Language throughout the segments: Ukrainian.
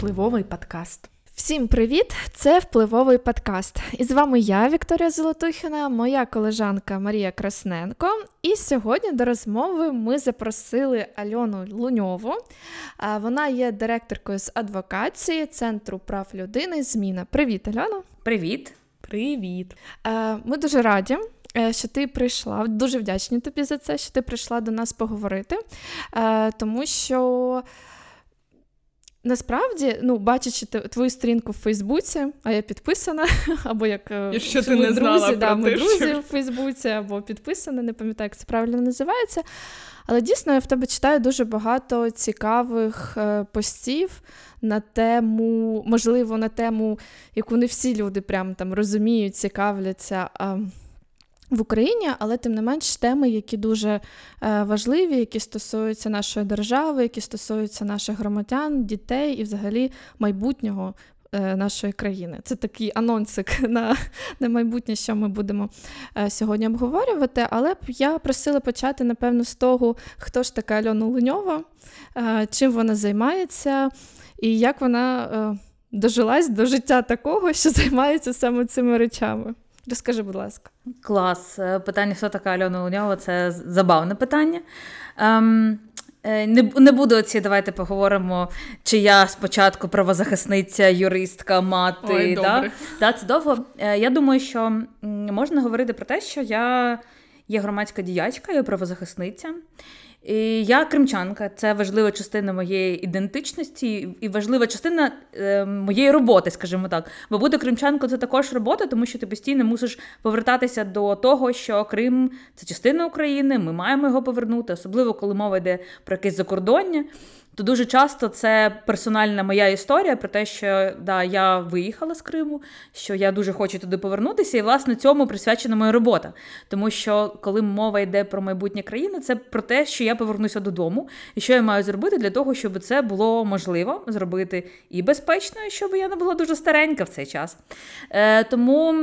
впливовий подкаст. Всім привіт! Це впливовий подкаст. І з вами я, Вікторія Золотухіна, моя колежанка Марія Красненко. І сьогодні до розмови ми запросили Альону Луньову. Вона є директоркою з адвокації Центру прав людини. Зміна. Привіт, Альона! Привіт! Привіт! Ми дуже раді. Е, що ти прийшла, дуже вдячні тобі за це, що ти прийшла до нас поговорити, тому що Насправді, ну, бачачи твою сторінку в Фейсбуці, а я підписана, або як е, Якщо ти не знала друзі, про да, ми те, друзі що... в Фейсбуці, або підписана, не пам'ятаю, як це правильно називається. Але дійсно я в тебе читаю дуже багато цікавих е, постів на тему, можливо, на тему, яку не всі люди прям там розуміють, цікавляться. А, в Україні, але тим не менш теми, які дуже е, важливі, які стосуються нашої держави, які стосуються наших громадян, дітей і взагалі майбутнього е, нашої країни. Це такий анонсик на на майбутнє, що ми будемо е, сьогодні обговорювати. Але б я просила почати, напевно, з того, хто ж така Альона Луньова, чим вона займається, і як вона дожилась до життя такого, що займається саме цими речами. Розкажи, будь ласка. Клас. Е, питання, хто така Альона Луньова, це забавне питання. Ем, е, не не буду оці, давайте поговоримо, чи я спочатку правозахисниця, юристка, мати. Ой, да? Да, Це довго. Е, я думаю, що можна говорити про те, що я є громадська діячка, я правозахисниця. І Я кримчанка, це важлива частина моєї ідентичності і важлива частина е, моєї роботи, скажімо так. Бо бути кримчанкою це також робота, тому що ти постійно мусиш повертатися до того, що Крим це частина України, ми маємо його повернути, особливо коли мова йде про якесь закордоння то дуже часто це персональна моя історія про те, що да, я виїхала з Криму, що я дуже хочу туди повернутися, і власне цьому присвячена моя робота. Тому що коли мова йде про майбутнє країни, це про те, що я повернуся додому, і що я маю зробити для того, щоб це було можливо зробити і безпечно, щоб я не була дуже старенька в цей час. Е, Тому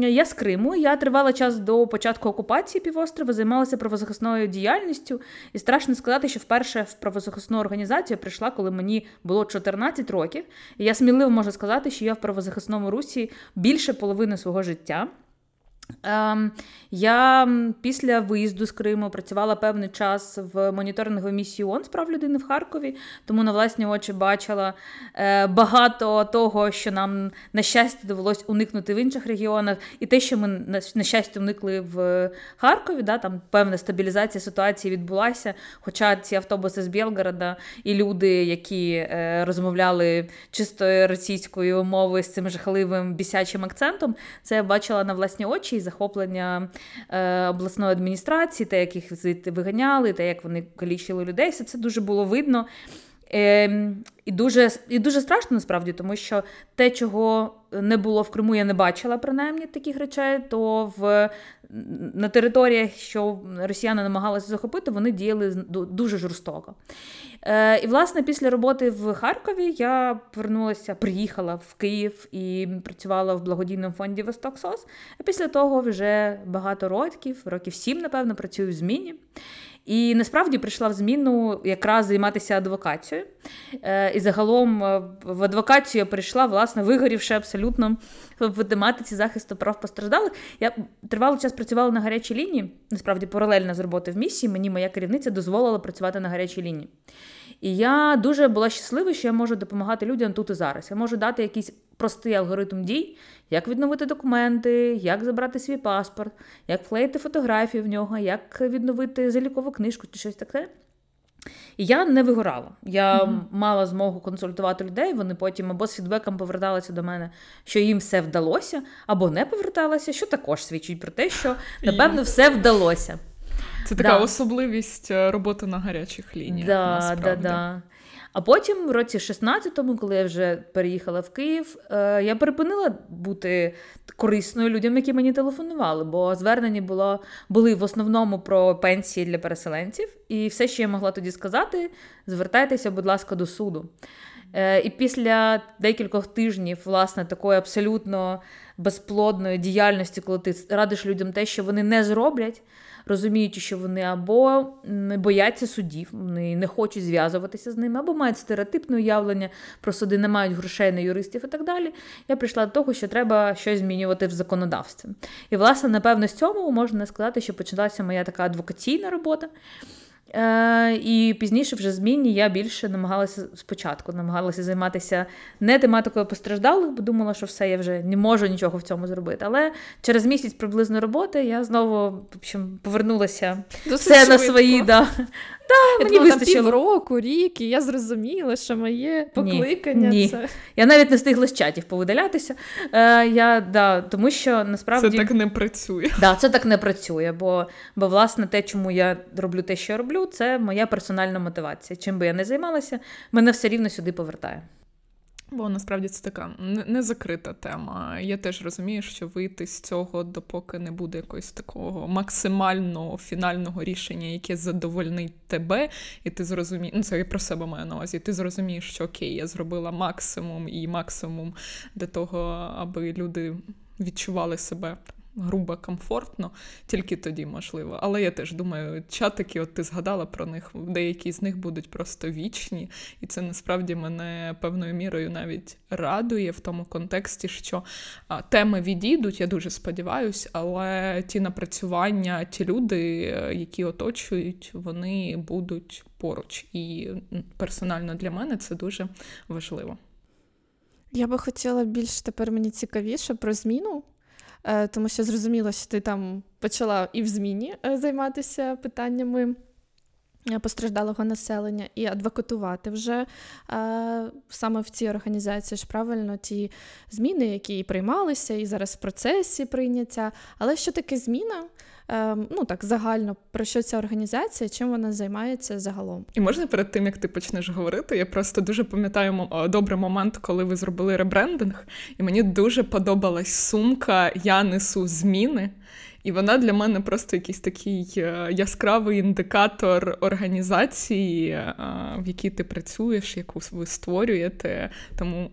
я з Криму, я тривала час до початку окупації півострова, займалася правозахисною діяльністю, і страшно сказати, що вперше в правозахисну організацію організація прийшла, коли мені було 14 років. І я сміливо можу сказати, що я в правозахисному русі більше половини свого життя. Ем, я після виїзду з Криму працювала певний час в моніторинговій місії ООН з прав людини в Харкові, тому на власні очі бачила е, багато того, що нам на щастя довелось уникнути в інших регіонах, і те, що ми на щастя уникли в Харкові, да, там певна стабілізація ситуації відбулася. Хоча ці автобуси з Білгорода і люди, які е, розмовляли чистою російською мовою з цим жахливим бісячим акцентом, це я бачила на власні очі і захоплення е, обласної адміністрації, те, як їх виганяли, те, як вони калічили людей, все це дуже було видно. Е, І дуже і дуже страшно насправді, тому що те, чого не було в Криму, я не бачила принаймні таких речей, то в на територіях, що росіяни намагалися захопити, вони діяли дуже жорстоко. Е, І, власне, після роботи в Харкові я повернулася, приїхала в Київ і працювала в благодійному фонді Восток Сос. А після того вже багато років, років сім, напевно, працюю в зміні. І насправді прийшла в зміну якраз займатися адвокацією. Е, і загалом е, в адвокацію я прийшла, власне, вигорівши абсолютно в тематиці захисту прав постраждалих. Я тривалий час працювала на гарячій лінії, насправді паралельно з роботи в місії. Мені моя керівниця дозволила працювати на гарячій лінії. І я дуже була щаслива, що я можу допомагати людям тут і зараз. Я можу дати якийсь простий алгоритм дій, як відновити документи, як забрати свій паспорт, як вклеїти фотографію в нього, як відновити залікову книжку чи щось таке. І я не вигорала. Я mm-hmm. мала змогу консультувати людей. Вони потім або з фідбеком поверталися до мене, що їм все вдалося, або не поверталися, що також свідчить про те, що напевно все вдалося. Це така да. особливість е, роботи на гарячих лініях. Да, да, да. А потім, в році 16-му, коли я вже переїхала в Київ, е, я припинила бути корисною людям, які мені телефонували, бо звернення було, були в основному про пенсії для переселенців. І все, що я могла тоді сказати, звертайтеся, будь ласка, до суду. Е, і після декількох тижнів, власне, такої абсолютно безплодної діяльності, коли ти радиш людям те, що вони не зроблять, розуміючи, що вони або не бояться судів, вони не хочуть зв'язуватися з ними, або мають стереотипне уявлення про суди, не мають грошей на юристів і так далі. Я прийшла до того, що треба щось змінювати в законодавстві. І, власне, напевно, з цього можна сказати, що почалася моя така адвокаційна робота. Е, І пізніше, вже зміні, я більше намагалася спочатку, намагалася займатися не тематикою постраждалих, бо думала, що все, я вже не можу нічого в цьому зробити. Але через місяць приблизно роботи я знову в общем, повернулася все на свої. Да. Да, мені вистачило півроку, рік, і я зрозуміла, що моє покликання Ні. це. Я навіть не встигла з чатів повидалятися. Е, я, да, Тому що насправді це так не працює. Да, Це так не працює, бо, бо власне те, чому я роблю те, що я роблю, це моя персональна мотивація. Чим би я не займалася, мене все рівно сюди повертає. Бо насправді це така не закрита тема. Я теж розумію, що вийти з цього, допоки не буде якогось такого максимального фінального рішення, яке задовольнить тебе, і ти зрозумієш, ну це і про себе маю на увазі. Ти зрозумієш, що окей, я зробила максимум і максимум для того, аби люди відчували себе грубо комфортно, тільки тоді можливо. Але я теж думаю, чатики, от ти згадала про них, деякі з них будуть просто вічні, і це насправді мене певною мірою навіть радує в тому контексті, що теми відійдуть, я дуже сподіваюся, але ті напрацювання, ті люди, які оточують, вони будуть поруч. І персонально для мене це дуже важливо. Я би хотіла більш тепер мені цікавіше про зміну. Е, тому що зрозуміло, що ти там почала і в зміні е, займатися питаннями е, постраждалого населення і адвокатувати вже саме в цій організації ж правильно ті зміни, які і приймалися, і зараз в процесі прийняття. Але що таке зміна? Ем, ну так загально про що ця організація, чим вона займається загалом. І можна перед тим як ти почнеш говорити, я просто дуже пам'ятаю добрий момент, коли ви зробили ребрендинг, і мені дуже подобалась сумка Я несу зміни. І вона для мене просто якийсь такий е, яскравий індикатор організації, е, в якій ти працюєш, яку ви створюєте. Тому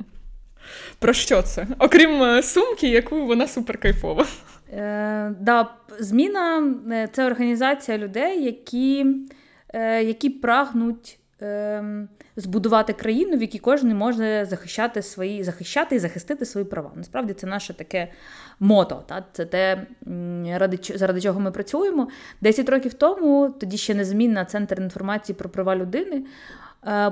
про що це? Окрім е, сумки, яку вона суперкайфова. Е, да, Зміна е, це організація людей, які е, які прагнуть е, збудувати країну, в якій кожен може захищати свої, захищати і захистити свої права. Насправді це наше таке мото. Та? Це те, ради, заради чого ми працюємо. Десять років тому, тоді ще незмінна Центр інформації про права людини.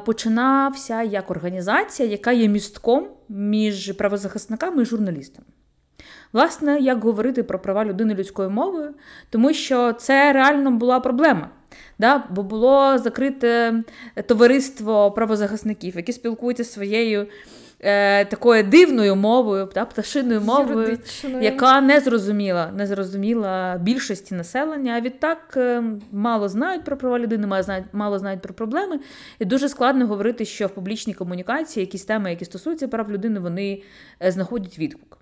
Починався як організація, яка є містком між правозахисниками і журналістами. Власне, як говорити про права людини людською мовою, тому що це реально була проблема. Да? Бо було закрите товариство правозахисників, які спілкуються своєю е, такою дивною мовою, да? пташиною мовою, Юридичною. яка не зрозуміла не зрозуміла більшості населення. А відтак е, мало знають про права людини, мало знають, мало знають про проблеми. І дуже складно говорити, що в публічній комунікації якісь теми, які стосуються прав людини, вони е, знаходять відгук.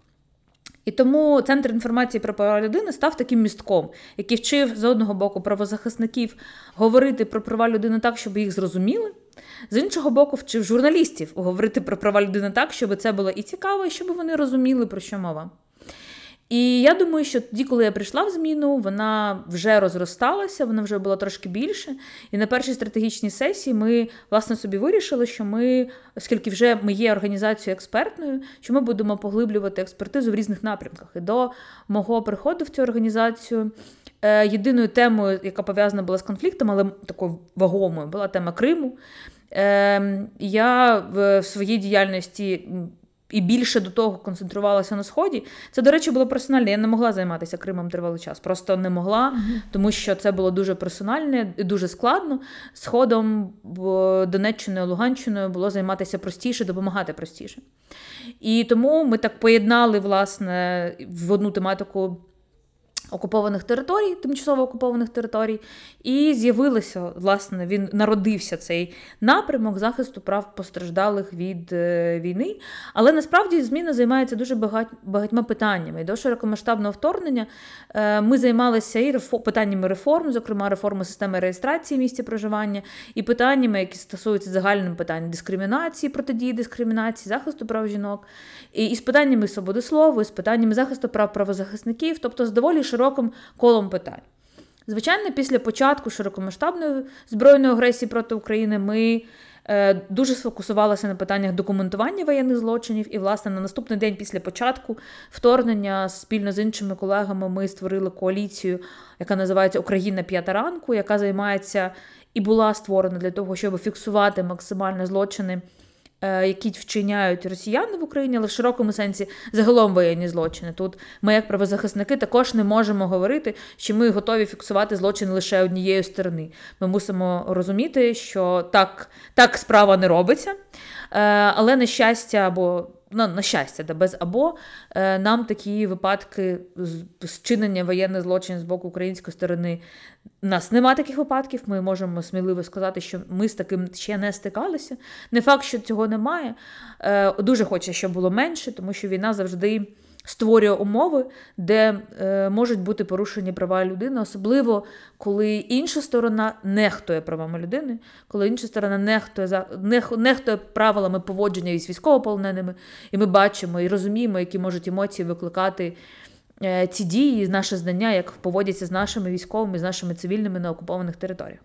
І тому центр інформації про права людини став таким містком, який вчив з одного боку правозахисників говорити про права людини так, щоб їх зрозуміли. З іншого боку, вчив журналістів говорити про права людини так, щоб це було і цікаво, і щоб вони розуміли, про що мова. І я думаю, що тоді, коли я прийшла в зміну, вона вже розросталася, вона вже була трошки більше. І на першій стратегічній сесії ми власне собі вирішили, що ми, оскільки вже ми є організацією експертною, що ми будемо поглиблювати експертизу в різних напрямках. І до мого приходу в цю організацію. Е, єдиною темою, яка пов'язана була з конфліктом, але такою вагомою, була тема Криму. Ем, я в своїй діяльності і більше до того концентрувалася на сході. Це, до речі, було персональне. Я не могла займатися Кримом тривалий час. Просто не могла, тому що це було дуже персональне і дуже складно. Сходом Донеччиною, Луганщиною було займатися простіше, допомагати простіше. І тому ми так поєднали власне в одну тематику окупованих територій, тимчасово окупованих територій, і з'явилося, власне, він народився цей напрямок захисту прав постраждалих від е, війни. Але насправді зміна займається дуже багать, багатьма питаннями. До широкомасштабного вторгнення е, ми займалися і питаннями реформ, зокрема реформи системи реєстрації місця проживання, і питаннями, які стосуються загальним питань дискримінації, протидії дискримінації, захисту прав жінок, і, і з питаннями свободи слова, і з питаннями захисту прав правозахисників, тобто з доволі широким колом питань. Звичайно, після початку широкомасштабної збройної агресії проти України ми е, дуже сфокусувалися на питаннях документування воєнних злочинів. І, власне, на наступний день після початку вторгнення спільно з іншими колегами ми створили коаліцію, яка називається Україна п'ята ранку, яка займається і була створена для того, щоб фіксувати максимально злочини. Е, які вчиняють росіяни в Україні, але в широкому сенсі загалом воєнні злочини. Тут ми, як правозахисники, також не можемо говорити, що ми готові фіксувати злочин лише однієї сторони. Ми мусимо розуміти, що так, так справа не робиться, е, але на щастя або ну, на щастя, да, без або е, нам такі випадки зчинення воєнних злочинів з боку української сторони. Нас нема таких випадків. Ми можемо сміливо сказати, що ми з таким ще не стикалися. Не факт, що цього немає. Е, дуже хочеться, щоб було менше, тому що війна завжди створює умови, де е, можуть бути порушені права людини, особливо коли інша сторона нехтує правами людини, коли інша сторона нехтує нех, нехтує правилами поводження із військовополоненими, і ми бачимо і розуміємо, які можуть емоції викликати. Е, ці дії, наше знання, як поводяться з нашими військовими, з нашими цивільними на окупованих територіях.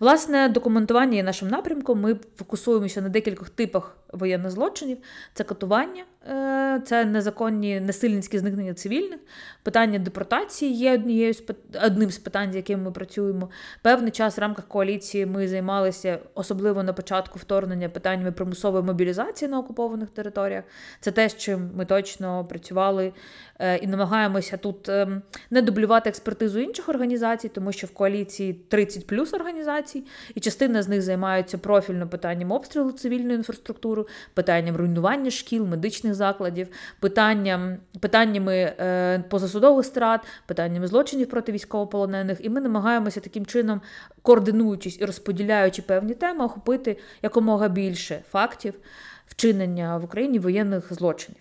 Власне, документування є нашим напрямком. Ми фокусуємося на декількох типах воєнних злочинів: це катування, е, це незаконні насильницькі зникнення цивільних, питання депортації є однією з одним з питань, з якими ми працюємо. Певний час в рамках коаліції ми займалися, особливо на початку вторгнення, питаннями примусової мобілізації на окупованих територіях. Це те, з чим ми точно працювали е, і намагаємося тут ем, не дублювати експертизу інших організацій, тому що в коаліції 30 плюс організацій, і частина з них займаються профільно питанням обстрілу цивільної інфраструктури, питанням руйнування шкіл, медичних закладів, питанням, питаннями е, позасудових страт, питаннями злочинів проти військовополонених. І ми намагаємося таким чином, координуючись і розподіляючи певні теми, охопити якомога більше фактів вчинення в Україні воєнних злочинів.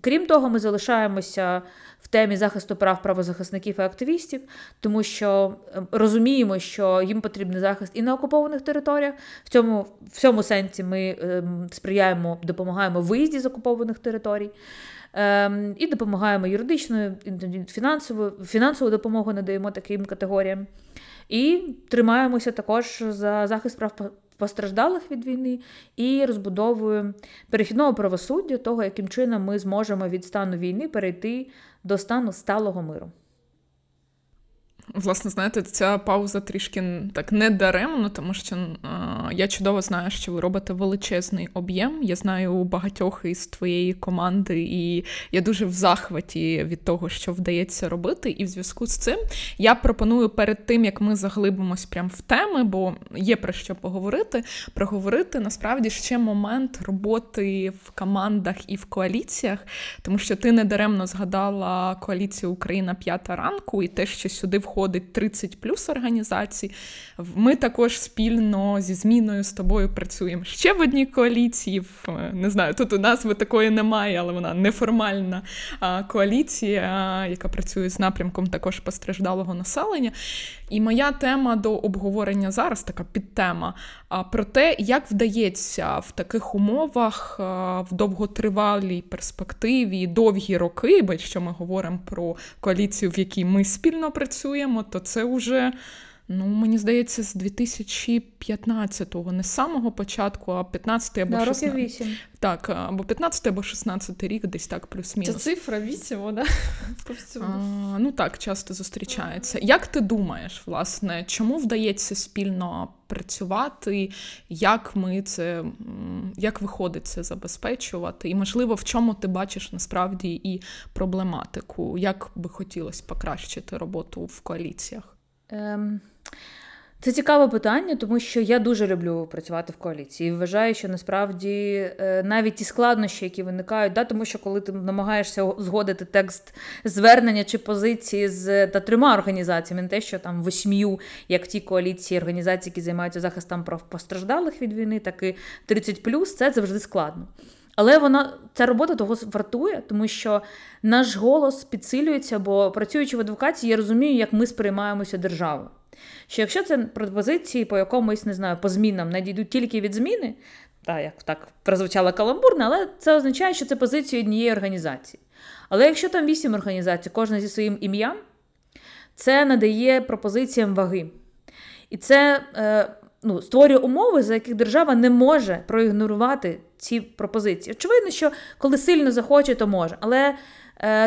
Крім того, ми залишаємося в темі захисту прав правозахисників і активістів, тому що ем, розуміємо, що їм потрібний захист і на окупованих територіях. В цьому в цьому сенсі ми ем, сприяємо, допомагаємо виїзді з окупованих територій. Ем, і допомагаємо юридичною, фінансовою фінансову допомогу надаємо таким категоріям. І тримаємося також за захист прав постраждалих від війни і розбудовою перехідного правосуддя, того, яким чином ми зможемо від стану війни перейти до стану сталого миру. Власне, знаєте, ця пауза трішки так не даремно, тому що а, я чудово знаю, що ви робите величезний об'єм. Я знаю багатьох із твоєї команди, і я дуже в захваті від того, що вдається робити. І в зв'язку з цим я пропоную перед тим, як ми заглибимось прямо в теми, бо є про що поговорити, проговорити насправді ще момент роботи в командах і в коаліціях, тому що ти не даремно згадала коаліцію Україна п'ята ранку і те, що сюди входить входить 30 плюс організацій. Ми також спільно зі зміною з тобою працюємо ще в одній коаліції. Не знаю, тут у назви такої немає, але вона неформальна коаліція, яка працює з напрямком також постраждалого населення. І моя тема до обговорення зараз така підтема про те, як вдається в таких умовах в довготривалій перспективі, довгі роки, бо якщо ми говоримо про коаліцію, в якій ми спільно працюємо, то це вже. Ну, мені здається, з 2015-го, не з самого початку, а 15 або да, 16. років 8. Так, або 15 або 16 рік, десь так, плюс-мінус. Це цифра 8, вона а, Ну так, часто зустрічається. Як ти думаєш, власне, чому вдається спільно працювати? Як ми це, як виходить це забезпечувати? І, можливо, в чому ти бачиш насправді і проблематику? Як би хотілося покращити роботу в коаліціях? Ем, Це цікаве питання, тому що я дуже люблю працювати в коаліції. І вважаю, що насправді е, навіть ті складнощі, які виникають, да, тому що коли ти намагаєшся згодити текст звернення чи позиції з та трьома організаціями, не те, що там восьмію, як в тій коаліції організацій, які займаються захистом прав постраждалих від війни, так і 30+, це завжди складно. Але вона ця робота того вартує, тому що наш голос підсилюється, бо працюючи в адвокації, я розумію, як ми сприймаємося державою. Що якщо це пропозиції по якомусь, не знаю, по змінам надійдуть тільки від зміни, та як так прозвучало каламбурно, але це означає, що це позиція однієї організації. Але якщо там вісім організацій, кожна зі своїм ім'ям, це надає пропозиціям ваги. І це е, ну, створює умови, за яких держава не може проігнорувати ці пропозиції. Очевидно, що коли сильно захоче, то може. Але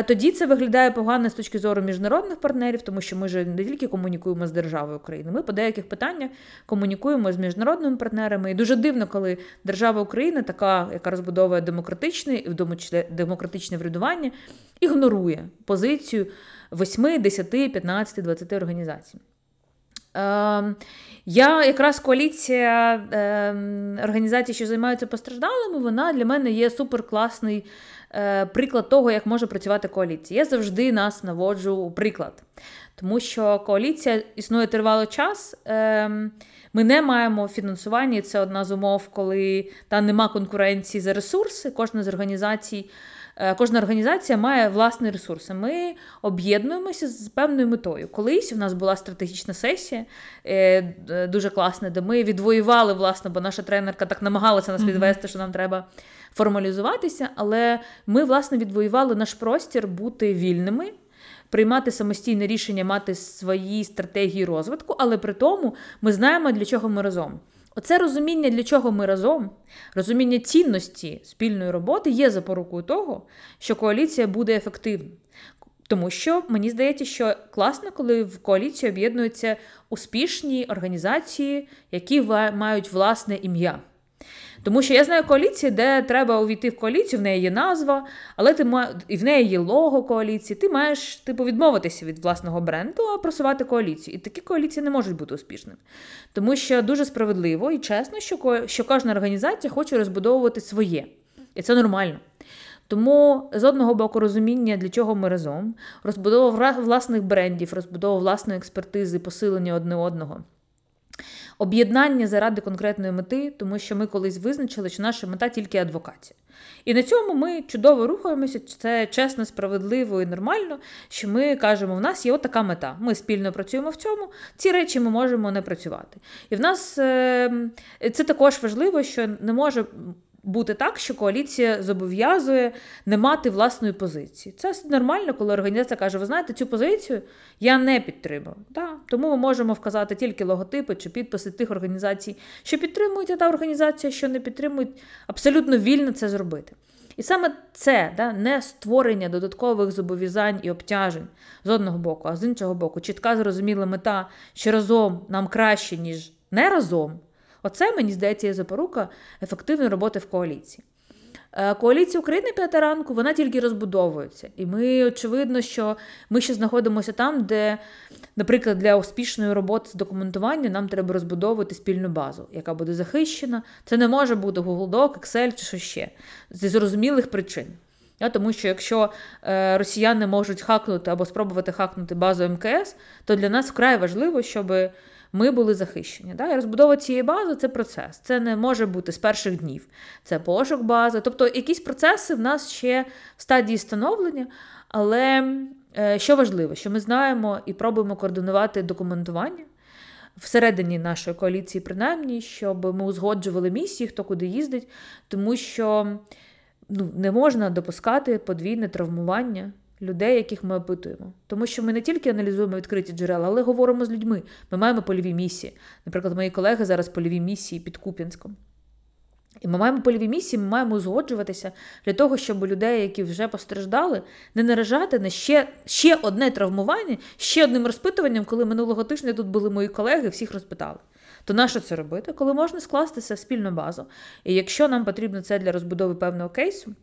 тоді це виглядає погано з точки зору міжнародних партнерів, тому що ми ж не тільки комунікуємо з державою України, ми по деяких питаннях комунікуємо з міжнародними партнерами. І дуже дивно, коли держава України, така, яка розбудовує демократичне, і в демократичне врядування, ігнорує позицію 8, 10, 15, 20 організацій. Е, я якраз коаліція е, організацій, що займаються постраждалими, вона для мене є суперкласний е, приклад того, як може працювати коаліція. Я завжди нас наводжу приклад, тому що коаліція існує тривалий час. Е, ми не маємо фінансування, це одна з умов, коли там нема конкуренції за ресурси. Кожна з організацій. Е, кожна організація має власні ресурси. Ми об'єднуємося з певною метою. Колись у нас була стратегічна сесія, е, дуже класна, де ми відвоювали, власне, бо наша тренерка так намагалася нас підвести, що нам треба формалізуватися. Але ми, власне, відвоювали наш простір бути вільними. Приймати самостійне рішення, мати свої стратегії розвитку, але при тому ми знаємо, для чого ми разом. Оце розуміння, для чого ми разом, розуміння цінності спільної роботи є запорукою того, що коаліція буде ефективна. Тому що мені здається, що класно, коли в коаліції об'єднуються успішні організації, які мають власне ім'я. Тому що я знаю коаліції, де треба увійти в коаліцію, в неї є назва, але ти ма... і в неї є лого коаліції. Ти маєш типу відмовитися від власного бренду, а просувати коаліцію. І такі коаліції не можуть бути успішними. Тому що дуже справедливо і чесно, що ко... що кожна організація хоче розбудовувати своє. І це нормально. Тому з одного боку розуміння, для чого ми разом, розбудова власних брендів, розбудова власної експертизи, посилення одне одного. Об'єднання заради конкретної мети, тому що ми колись визначили, що наша мета тільки адвокація. І на цьому ми чудово рухаємося. Це чесно, справедливо і нормально, що ми кажемо, в нас є отака мета. Ми спільно працюємо в цьому, ці речі ми можемо не працювати. І в нас ем, це також важливо, що не може бути так, що коаліція зобов'язує не мати власної позиції. Це нормально, коли організація каже: ви знаєте, цю позицію я не підтримую. Да? Тому ми можемо вказати тільки логотипи чи підписи тих організацій, що підтримують, та організація, що не підтримують, абсолютно вільно це зробити. І саме це да, не створення додаткових зобов'язань і обтяжень з одного боку, а з іншого боку, чітка зрозуміла мета, що разом нам краще, ніж не разом. Оце, мені здається, є запорука ефективної роботи в коаліції. Е, коаліція України п'ята ранку, вона тільки розбудовується. І ми, очевидно, що ми ще знаходимося там, де, наприклад, для успішної роботи з документування нам треба розбудовувати спільну базу, яка буде захищена. Це не може бути Google Doc, Excel чи що ще зі зрозумілих причин. Тому що якщо е, росіяни можуть хакнути або спробувати хакнути базу МКС, то для нас вкрай важливо, щоб ми були захищені. Да? І розбудова цієї бази це процес. Це не може бути з перших днів. Це пошук бази. Тобто якісь процеси в нас ще в стадії становлення, але е, що важливо, що ми знаємо і пробуємо координувати документування. Всередині нашої коаліції, принаймні, щоб ми узгоджували місії, хто куди їздить, тому що ну, не можна допускати подвійне травмування людей, яких ми опитуємо. Тому що ми не тільки аналізуємо відкриті джерела, але говоримо з людьми. Ми маємо польові місії. Наприклад, мої колеги зараз польові місії під Куп'янськом. І ми маємо польові місії, ми маємо узгоджуватися для того, щоб людей, які вже постраждали, не наражати на ще ще одне травмування, ще одним розпитуванням, коли минулого тижня тут були мої колеги, всіх розпитали. То нащо це робити? Коли можна скластися в спільну базу. І якщо нам потрібно це для розбудови певного кейсу,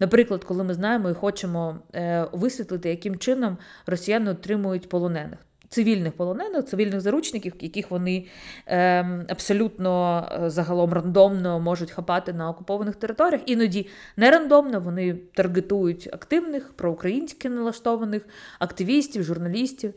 Наприклад, коли ми знаємо і хочемо е, висвітлити, яким чином росіяни отримують полонених. цивільних полонених, цивільних заручників, яких вони е, абсолютно загалом рандомно можуть хапати на окупованих територіях. Іноді не рандомно вони таргетують активних, проукраїнськи налаштованих активістів, журналістів.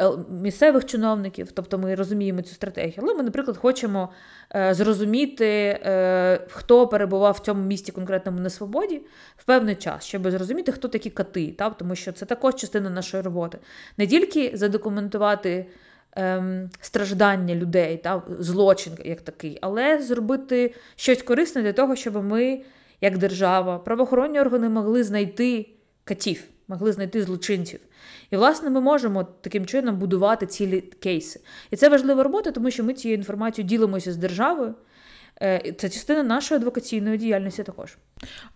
Е, місцевих чиновників, тобто ми розуміємо цю стратегію. Але ми, наприклад, хочемо е, зрозуміти, е, хто перебував в цьому місті конкретному на свободі в певний час, щоб зрозуміти, хто такі кати, так? тому що це також частина нашої роботи. Не тільки задокументувати. Ем, страждання людей, та, злочин як такий, але зробити щось корисне для того, щоб ми, як держава, правоохоронні органи могли знайти катів, могли знайти злочинців. І, власне, ми можемо таким чином будувати цілі кейси. І це важлива робота, тому що ми цією інформацією ділимося з державою. Е, це частина нашої адвокаційної діяльності також.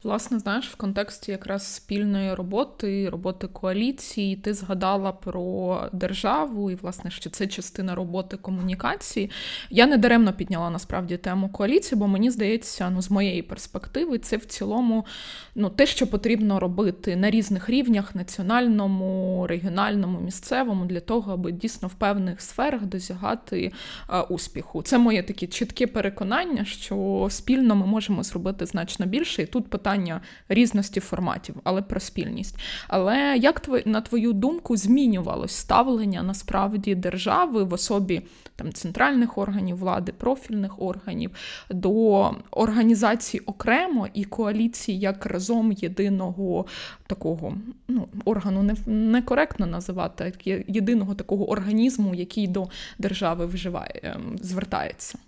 Власне, знаєш, в контексті якраз спільної роботи, роботи коаліції, ти згадала про державу, і власне, що це частина роботи комунікації. Я не даремно підняла насправді тему коаліції, бо мені здається, ну з моєї перспективи, це в цілому ну, те, що потрібно робити на різних рівнях національному, регіональному, місцевому, для того, аби дійсно в певних сферах досягати а, успіху. Це моє таке чітке переконання, що спільно ми можемо зробити значно більше І тут питання різності форматів, але про спільність. Але як на твою думку змінювалось ставлення насправді держави в особі там центральних органів влади, профільних органів до організації окремо і коаліції як разом єдиного такого ну, органу не некоректно називати, єдиного такого організму, який до держави вживає, ем, звертається?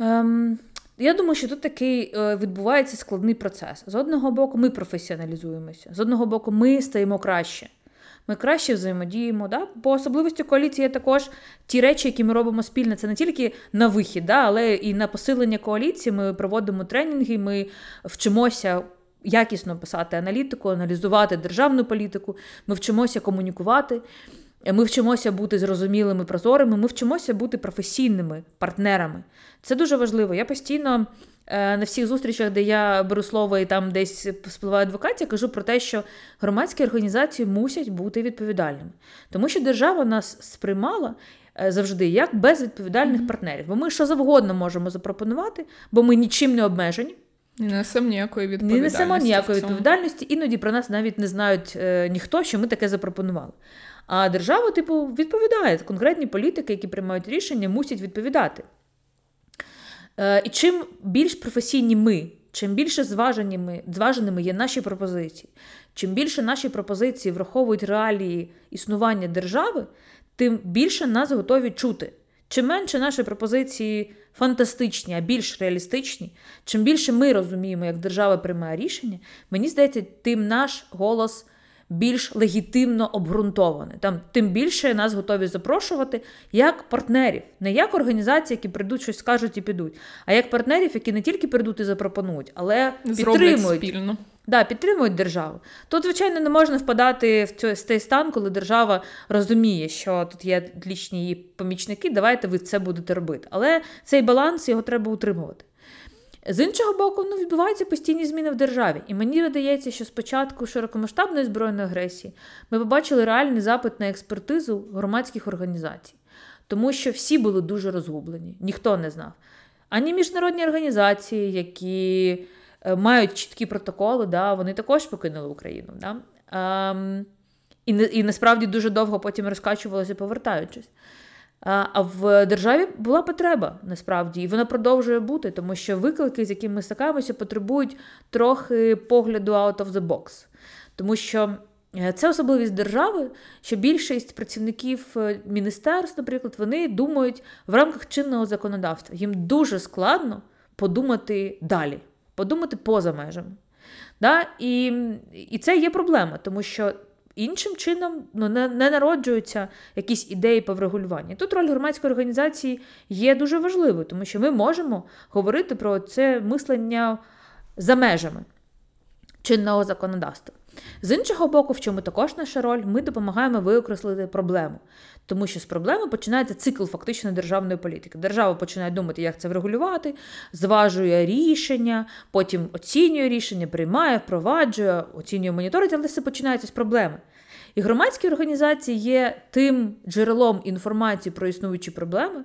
Um... Я думаю, що тут такий е, відбувається складний процес. З одного боку, ми професіоналізуємося, з одного боку, ми стаємо краще. Ми краще взаємодіємо. Да? По особливості коаліції також ті речі, які ми робимо спільно, це не тільки на вихід, да? але і на посилення коаліції. Ми проводимо тренінги, ми вчимося. Якісно писати аналітику, аналізувати державну політику, ми вчимося комунікувати, ми вчимося бути зрозумілими, прозорими, ми вчимося бути професійними партнерами. Це дуже важливо. Я постійно е, на всіх зустрічах, де я беру слово і там десь спливаю адвокація, кажу про те, що громадські організації мусять бути відповідальними, тому що держава нас сприймала. Е, завжди як безвідповідальних mm-hmm. партнерів. Бо ми що завгодно можемо запропонувати, бо ми нічим не обмежені. Не несемо ніякої відповідальності. Не несемо ніякої відповідальності, іноді про нас навіть не знають е, ніхто, що ми таке запропонували. А держава, типу, відповідає. Конкретні політики, які приймають рішення, мусять відповідати. Е, і чим більш професійні ми, чим більше зваженими, зваженими є наші пропозиції, чим більше наші пропозиції враховують реалії існування держави, тим більше нас готові чути. Чим менше наші пропозиції фантастичні, а більш реалістичні, чим більше ми розуміємо, як держава приймає рішення, мені здається, тим наш голос більш легітимно обґрунтоване. Там тим більше нас готові запрошувати як партнерів, не як організації, які прийдуть щось скажуть і підуть, а як партнерів, які не тільки прийдуть і запропонують, але підтримують спільно. Да, підтримують державу. Тут, звичайно, не можна впадати в цей стан, коли держава розуміє, що тут є лічні її помічники, давайте ви це будете робити. Але цей баланс його треба утримувати. З іншого боку, ну, відбуваються постійні зміни в державі. І мені видається, що спочатку широкомасштабної збройної агресії ми побачили реальний запит на експертизу громадських організацій, тому що всі були дуже розгублені, ніхто не знав. Ані міжнародні організації, які е, мають чіткі протоколи, да, вони також покинули Україну. Да? Ем, і, і насправді дуже довго потім розкачувалися, повертаючись. А в державі була потреба насправді, і вона продовжує бути, тому що виклики, з якими ми стикаємося, потребують трохи погляду out of the box. Тому що е, це особливість держави, що більшість працівників е, міністерств, наприклад, вони думають в рамках чинного законодавства. Їм дуже складно подумати далі, подумати поза межами. Да? І, І це є проблема, тому що іншим чином ну, не, не народжуються якісь ідеї по врегулюванні. Тут роль громадської організації є дуже важливою, тому що ми можемо говорити про це мислення за межами чинного законодавства. З іншого боку, в чому також наша роль, ми допомагаємо виокреслити проблему. Тому що з проблеми починається цикл фактично державної політики. Держава починає думати, як це врегулювати, зважує рішення, потім оцінює рішення, приймає, впроваджує, оцінює моніторить, але все починається з проблеми. І громадські організації є тим джерелом інформації про існуючі проблеми,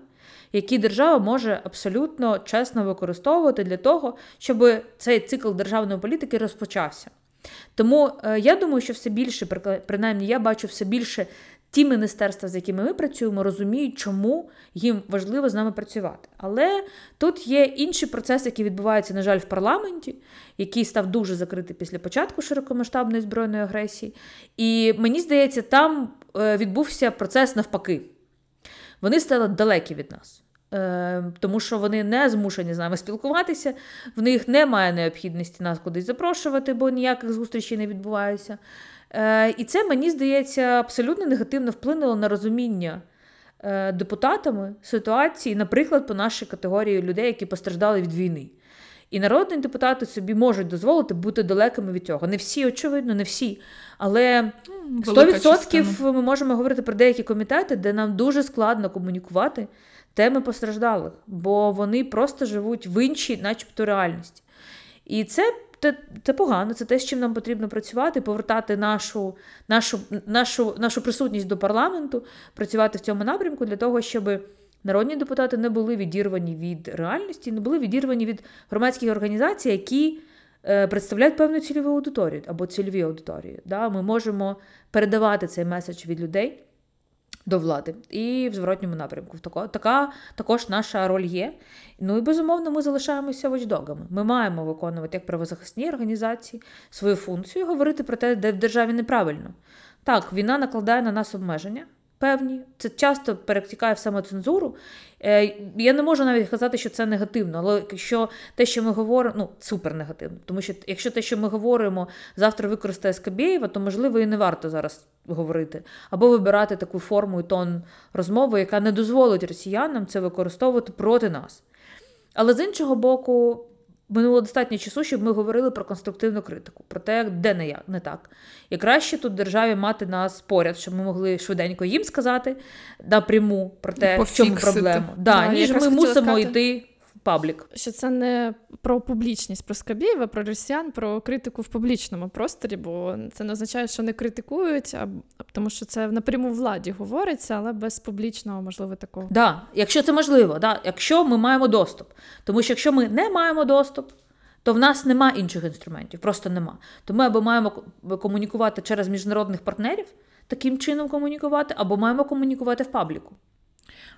які держава може абсолютно чесно використовувати для того, щоб цей цикл державної політики розпочався. Тому е, я думаю, що все більше, принаймні, я бачу все більше ті міністерства, з якими ми працюємо, розуміють, чому їм важливо з нами працювати. Але тут є інший процес, який відбувається, на жаль, в парламенті, який став дуже закритий після початку широкомасштабної збройної агресії. І мені здається, там е, відбувся процес навпаки. Вони стали далекі від нас. Е, Тому що вони не змушені з нами спілкуватися, в них немає необхідності нас кудись запрошувати, бо ніяких зустрічей не відбувається. Е, І це, мені здається, абсолютно негативно вплинуло на розуміння е, депутатами ситуації, наприклад, по нашій категорії людей, які постраждали від війни. І народні депутати собі можуть дозволити бути далекими від цього. Не всі, очевидно, не всі. Але Ну, велика 100% ми можемо говорити про деякі комітети, де нам дуже складно комунікувати теми постраждалих, бо вони просто живуть в іншій, начебто, реальності. І це, це, це погано, це те, з чим нам потрібно працювати, повертати нашу, нашу, нашу, нашу присутність до парламенту, працювати в цьому напрямку для того, щоб народні депутати не були відірвані від реальності, не були відірвані від громадських організацій, які е, представляють певну цільову аудиторію або цільові аудиторії. Да? Ми можемо передавати цей меседж від людей до влади і в зворотньому напрямку. Тако- Така також наша роль є. Ну і безумовно, ми залишаємося вочдогами. Ми маємо виконувати як правозахисні організації свою функцію, говорити про те, де в державі неправильно. Так, війна накладає на нас обмеження. Певні, це часто перетікає в самоцензуру. Е, я не можу навіть казати, що це негативно, але якщо те, що ми говоримо, ну супер негативно. Тому що якщо те, що ми говоримо, завтра використає Скабєєва, то можливо і не варто зараз говорити, або вибирати таку форму і тон розмови, яка не дозволить росіянам це використовувати проти нас. Але з іншого боку, минуло достатньо часу, щоб ми говорили про конструктивну критику, про те, де не, як, не так. І краще тут державі мати нас поряд, щоб ми могли швиденько їм сказати напряму про те, в чому проблема. Да, Да, ніж ми мусимо сказати. йти паблік. Що це не про публічність, про Скабєєва, про росіян, про критику в публічному просторі, бо це не означає, що не критикують, а тому що це напряму владі говориться, але без публічного, можливо, такого. Да, якщо це можливо, да, якщо ми маємо доступ. Тому що якщо ми не маємо доступ, то в нас нема інших інструментів, просто нема. То ми або маємо комунікувати через міжнародних партнерів, таким чином комунікувати, або маємо комунікувати в пабліку.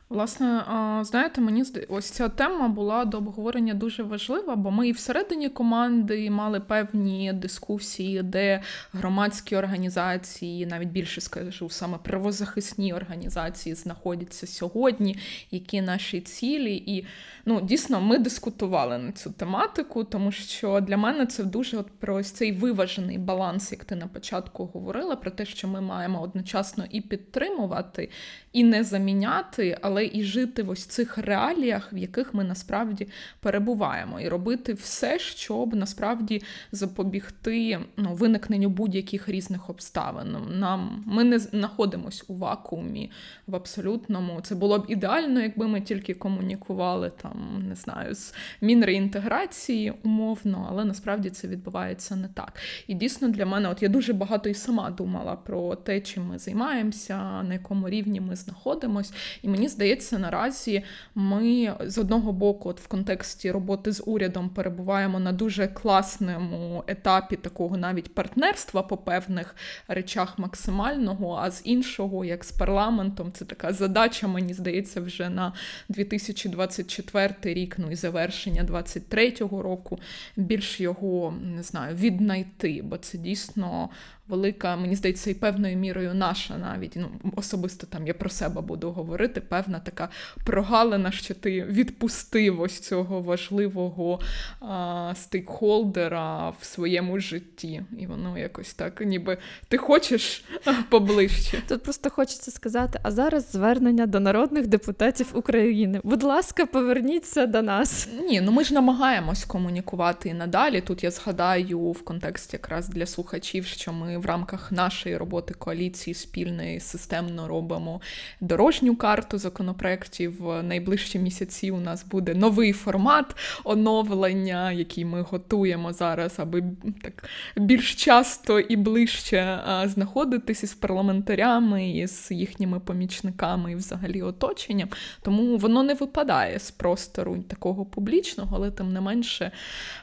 Власне, знаєте, мені ось ця тема була до обговорення дуже важлива, бо ми і всередині команди мали певні дискусії, де громадські організації, навіть більше скажу, саме правозахисні організації знаходяться сьогодні, які наші цілі. І ну, дійсно ми дискутували на цю тематику, тому що для мене це дуже от про ось цей виважений баланс, як ти на початку говорила, про те, що ми маємо одночасно і підтримувати, і не заміняти, але і жити в ось цих реаліях, в яких ми насправді перебуваємо, і робити все, щоб насправді запобігти ну, виникненню будь-яких різних обставин. Нам ми не знаходимося у вакуумі в абсолютному. Це було б ідеально, якби ми тільки комунікували там, не знаю, з мінреінтеграції умовно, але насправді це відбувається не так. І дійсно для мене, от я дуже багато і сама думала про те, чим ми займаємося, на якому рівні ми знаходимось. І мені здається, наразі ми з одного боку, от в контексті роботи з урядом, перебуваємо на дуже класному етапі такого навіть партнерства по певних речах максимального, а з іншого, як з парламентом, це така задача, мені здається, вже на 2024 рік, ну і завершення 2023 року, більш його не знаю, віднайти, бо це дійсно велика, мені здається, і певною мірою наша навіть. Ну, особисто там я про себе буду говорити, певна така прогалина, що ти відпустив ось цього важливого а, стейкхолдера в своєму житті. І воно якось так, ніби ти хочеш поближче. Тут просто хочеться сказати, а зараз звернення до народних депутатів України. Будь ласка, поверніться до нас. Ні, ну ми ж намагаємось комунікувати і надалі. Тут я згадаю в контексті якраз для слухачів, що ми в рамках нашої роботи коаліції спільної системно робимо дорожню карту законопроєктів. Найближчі місяці у нас буде новий формат оновлення, який ми готуємо зараз, аби так більш часто і ближче знаходитись із парламентарями, із їхніми помічниками і взагалі оточенням. Тому воно не випадає з простору такого публічного, але тим не менше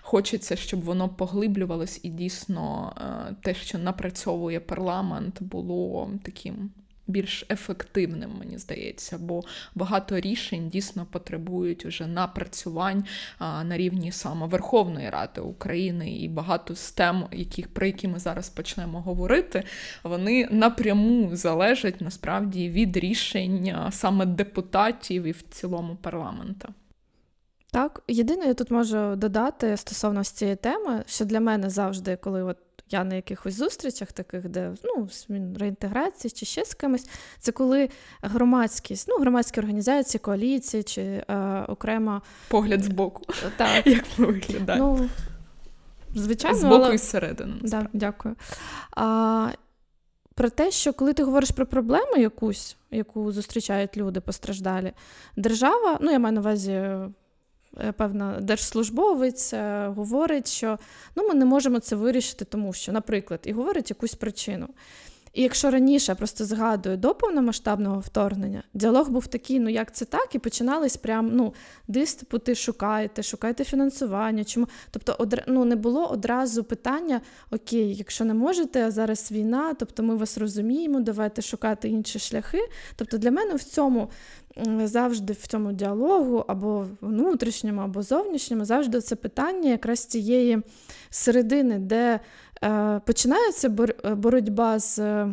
хочеться, щоб воно поглиблювалось і дійсно е, те, що напрацьовує парламент, було таким. Більш ефективним, мені здається, бо багато рішень дійсно потребують уже напрацювань а, на рівні саме Верховної Ради України, і багато з тем, яких про які ми зараз почнемо говорити, вони напряму залежать насправді від рішень саме депутатів і в цілому парламента. Так, єдине, я тут можу додати стосовно цієї теми, що для мене завжди, коли от я на якихось зустрічах, таких, де ну, реінтеграції чи ще з кимось, це коли громадськість, ну, громадські організації, коаліції чи е, окремо погляд з боку. Так. Як ми виглядаємо. Ну, Звичайно, з боку але... і зсередини. Да, Дякую. А, Про те, що коли ти говориш про проблему якусь, яку зустрічають люди постраждалі, держава, ну я маю на увазі Е, певна держслужбовець е, говорить, що ну, ми не можемо це вирішити, тому що, наприклад, і говорить якусь причину. І якщо раніше просто згадую до повномасштабного вторгнення, діалог був такий, ну як це так, і починались прям ну, диспути шукайте, шукайте фінансування. Чому? Тобто, одр... ну, не було одразу питання: Окей, якщо не можете, зараз війна, тобто ми вас розуміємо, давайте шукати інші шляхи. Тобто для мене в цьому завжди в цьому діалогу, або внутрішньому, або зовнішньому, завжди це питання якраз цієї середини, де починається боротьба з.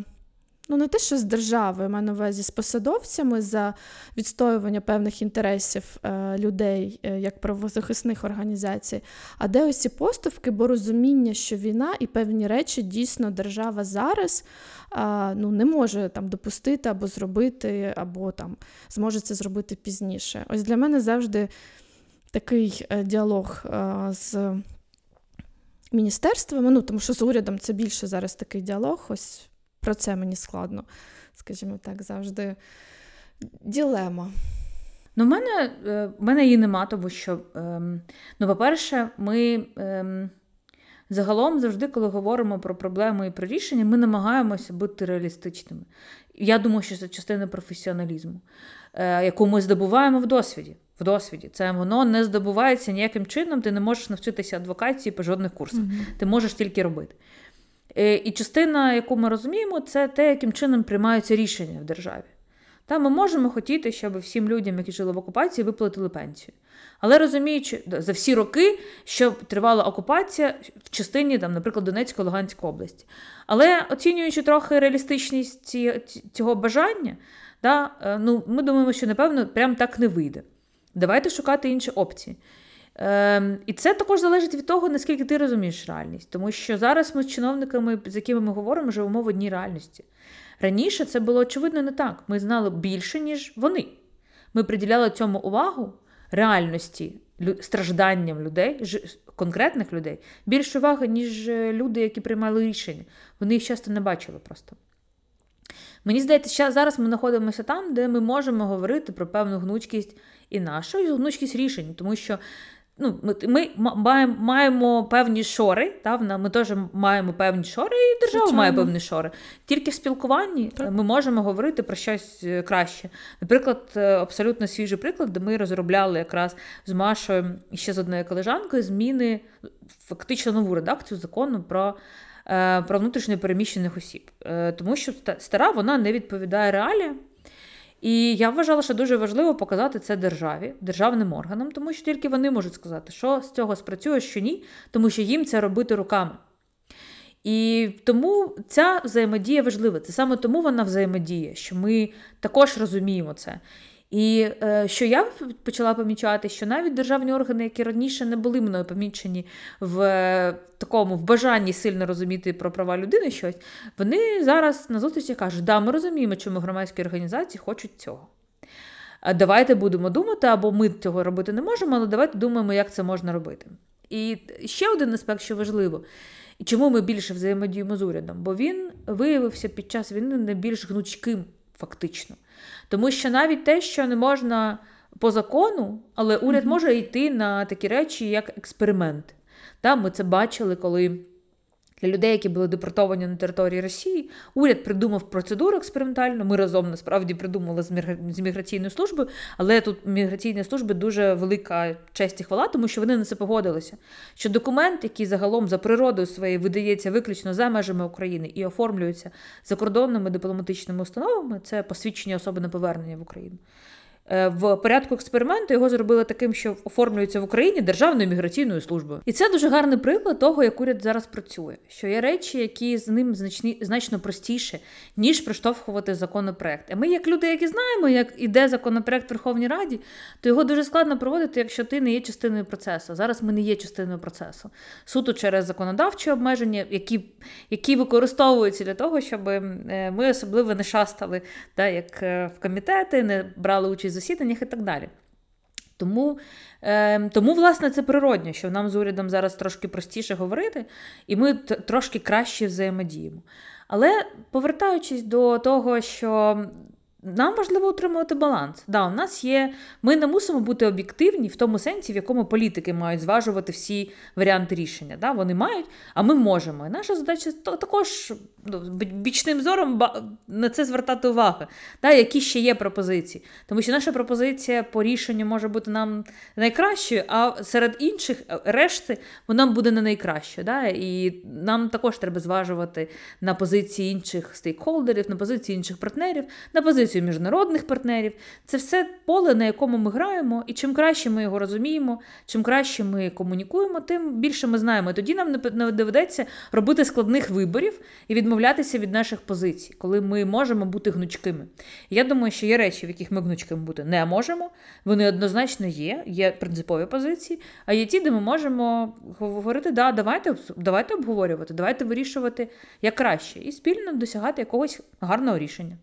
Ну, не те, що з державою, маю на увазі з посадовцями за відстоювання певних інтересів е, людей е, як правозахисних організацій, а де ось ці поступки, бо розуміння, що війна і певні речі дійсно держава зараз а, ну, не може там допустити або зробити, або там зможе це зробити пізніше. Ось для мене завжди такий е, діалог з міністерствами, ну тому що з урядом це більше зараз такий діалог. Ось про це мені складно, скажімо так, завжди ділема. Ну, в мене е, в мене її нема, тому що, ем, ну, по-перше, ми. Ем, Загалом, завжди, коли говоримо про проблеми і про рішення, ми намагаємося бути реалістичними. Я думаю, що це частина професіоналізму, е, яку ми здобуваємо в досвіді. В досвіді. Це воно не здобувається ніяким чином, ти не можеш навчитися адвокації по жодних курсах. Mm-hmm. Ти можеш тільки робити. Е, і частина, яку ми розуміємо, це те, яким чином приймаються рішення в державі. Та Ми можемо хотіти, щоб всім людям, які жили в окупації, виплатили пенсію. Але розуміючи за всі роки, що тривала окупація в частині, там, наприклад, Донецької Луганської області. Але оцінюючи трохи реалістичність цього бажання, да, е, ну, ми думаємо, що напевно прям так не вийде. Давайте шукати інші опції. Ем, І це також залежить від того, наскільки ти розумієш реальність. Тому що зараз ми з чиновниками, з якими ми говоримо, живемо в одній реальності. Раніше це було очевидно не так. Ми знали більше, ніж вони. Ми приділяли цьому увагу реальності, стражданням людей, конкретних людей, більше уваги, ніж е, люди, які приймали рішення. Вони їх часто не бачили просто. Мені здається, зараз ми знаходимося там, де ми можемо говорити про певну гнучкість і нашу, і гнучкість рішень, тому що ну, Ми ми маємо маємо певні шори, та, ми теж маємо певні шори, і держава Звичайно. має певні шори. Тільки в спілкуванні так. ми можемо говорити про щось е, краще. Наприклад, е, абсолютно свіжий приклад, де ми розробляли якраз з Машою і ще з одною колежанкою зміни, фактично нову редакцію закону про. Е, про внутрішньо переміщених осіб, тому що стара вона не відповідає реаліям, і я вважала, що дуже важливо показати це державі, державним органам, тому що тільки вони можуть сказати, що з цього спрацює, що ні, тому що їм це робити руками. І тому ця взаємодія важлива. Це саме тому вона взаємодіє, що ми також розуміємо це. І е, що я почала помічати, що навіть державні органи, які раніше не були мною помічені в е, такому в бажанні сильно розуміти про права людини щось, вони зараз на зустрічі кажуть, да, ми розуміємо, чому громадські організації хочуть цього. Давайте будемо думати, або ми цього робити не можемо, але давайте думаємо, як це можна робити. І ще один аспект, що важливо, і чому ми більше взаємодіємо з урядом? Бо він виявився під час війни не більш гнучким, фактично. Тому що навіть те, що не можна по закону, але уряд може йти на такі речі, як експеримент. Да, ми це бачили, коли для людей, які були депортовані на території Росії, уряд придумав процедуру експериментальну. Ми разом насправді придумали з міграційною службою, але тут міграційні служби дуже велика честь і хвала, тому що вони на це погодилися. Що документ, який загалом за природою своєю видається виключно за межами України і оформлюється закордонними дипломатичними установами, це посвідчення особи на повернення в Україну. Е, В порядку експерименту його зробили таким, що оформлюється в Україні Державною міграційною службою. І це дуже гарний приклад того, як уряд зараз працює. Що є речі, які з ним значні, значно простіше, ніж приштовхувати законопроект. А ми, як люди, які знаємо, як іде законопроект в Верховній Раді, то його дуже складно проводити, якщо ти не є частиною процесу. Зараз ми не є частиною процесу. Суто через законодавчі обмеження, які, які використовуються для того, щоб е, ми особливо не шастали, да, як е, в комітети, не брали участь засіданнях і так далі. Тому, е, тому, власне, це природньо, що нам з урядом зараз трошки простіше говорити, і ми трошки краще взаємодіємо. Але повертаючись до того, що нам важливо утримувати баланс. Да, у нас є, ми не мусимо бути об'єктивні в тому сенсі, в якому політики мають зважувати всі варіанти рішення. Да? Вони мають, а ми можемо. І наша задача також ну, бічним зором на це звертати увагу. Да? Які ще є пропозиції. Тому що наша пропозиція по рішенню може бути нам найкращою, а серед інших е, решти вона буде не найкращою. Да? І нам також треба зважувати на позиції інших стейкхолдерів, на позиції інших партнерів, на позицію міжнародних партнерів. Це все поле, на якому ми граємо, і чим краще ми його розуміємо, чим краще ми комунікуємо, тим більше ми знаємо. І тоді нам не доведеться робити складних виборів і відмовлятися від наших позицій, коли ми можемо бути гнучкими. Я думаю, що є речі, в яких ми гнучкими бути не можемо. Вони однозначно є, є принципові позиції, а є ті, де ми можемо говорити, да, давайте, давайте обговорювати, давайте вирішувати як краще, і спільно досягати якогось гарного рішення.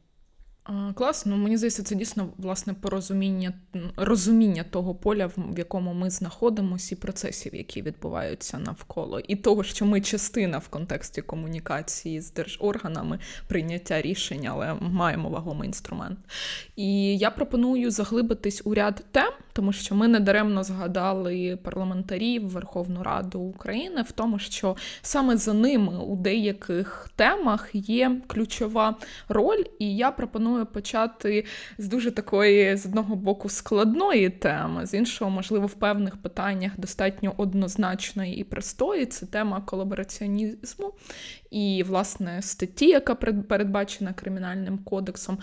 Класно, Ну, мені здається, це дійсно власне порозуміння розуміння того поля, в якому ми знаходимося, і процесів, які відбуваються навколо, і того, що ми частина в контексті комунікації з держорганами прийняття рішень, але маємо вагомий інструмент. І я пропоную заглибитись у ряд тем, тому що ми недаремно згадали парламентарів Верховну Раду України в тому, що саме за ними у деяких темах є ключова роль, і я пропоную почати з дуже такої, з одного боку, складної теми, з іншого, можливо, в певних питаннях достатньо однозначної і простої. Це тема колабораціонізму і, власне, статті, яка передбачена кримінальним кодексом.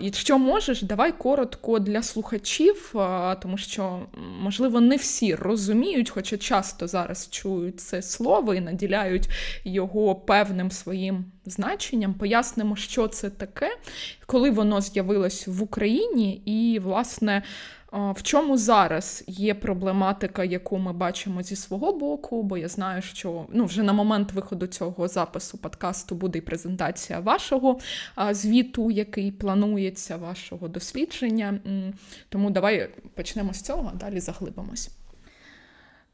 Якщо можеш, давай коротко для слухачів, тому що, можливо, не всі розуміють, хоча часто зараз чують це слово і наділяють його певним своїм значенням. Пояснимо, що це таке, коли воно з'явилось в Україні, і, власне, в чому зараз є проблематика, яку ми бачимо зі свого боку? Бо я знаю, що ну вже на момент виходу цього запису подкасту буде і презентація вашого звіту, який планується, вашого дослідження. Тому давай почнемо з цього, а далі заглибимось.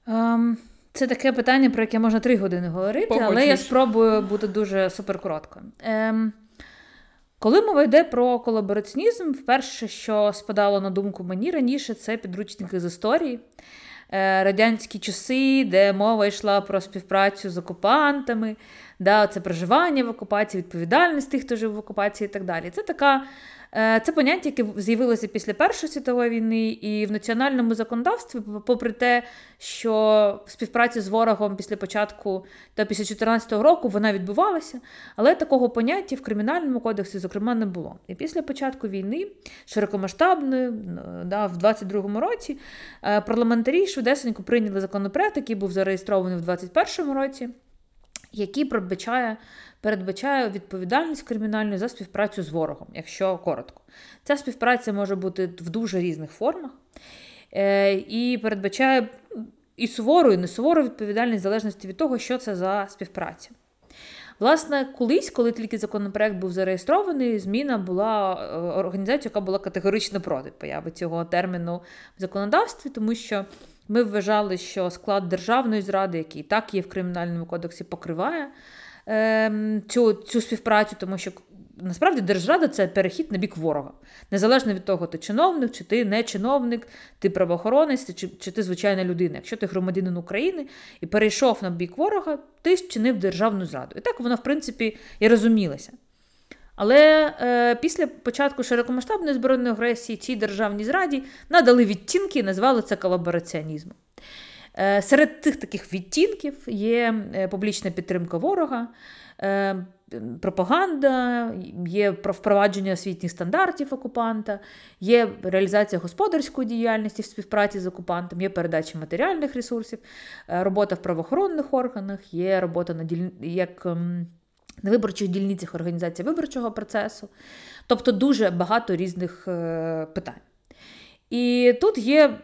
Ем, це таке питання, про яке можна три години говорити, але я спробую бути дуже суперкоротко. Ем, коли мова йде про колабораціонізм, вперше, що спадало на думку мені раніше, це підручники з історії. Е, Радянські часи, де мова йшла про співпрацю з окупантами, да, це проживання в окупації, відповідальність тих, хто жив в окупації і так далі. Це така Це поняття, яке з'явилося після Першої світової війни, і в національному законодавстві, попри те, що співпраця з ворогом після початку та після 2014 року вона відбувалася, але такого поняття в кримінальному кодексі, зокрема, не було. І після початку війни, широкомасштабної, е, да, в 22-му році, е, парламентарі швидесенько прийняли законопроект, який був зареєстрований в 21-му році, який передбачає передбачає відповідальність кримінальну за співпрацю з ворогом, якщо коротко. Ця співпраця може бути в дуже різних формах е, і передбачає і сувору, і не сувору відповідальність в залежності від того, що це за співпраця. Власне, колись, коли тільки законопроект був зареєстрований, зміна була е, організацією, яка була категорично проти появи цього терміну в законодавстві, тому що Ми вважали, що склад державної зради, який так є в кримінальному кодексі, покриває цю, цю співпрацю, тому що насправді держзрада це перехід на бік ворога. Незалежно від того, ти чиновник, чи ти не чиновник, ти правоохоронець, чи, чи ти звичайна людина. Якщо ти громадянин України і перейшов на бік ворога, ти чинив державну зраду. І так воно, в принципі, і розумілося. Але е, після початку широкомасштабної збройної агресії цій державній зраді надали відтінки і назвали це колабораціонізмом. Е, серед тих таких відтінків є е, публічна підтримка ворога, е, пропаганда, є впровадження освітніх стандартів окупанта, є реалізація господарської діяльності в співпраці з окупантом, є передача матеріальних ресурсів, робота в правоохоронних органах, є робота на діль... як ем, на виборчих дільницях організації виборчого процесу. Тобто дуже багато різних питань. І тут є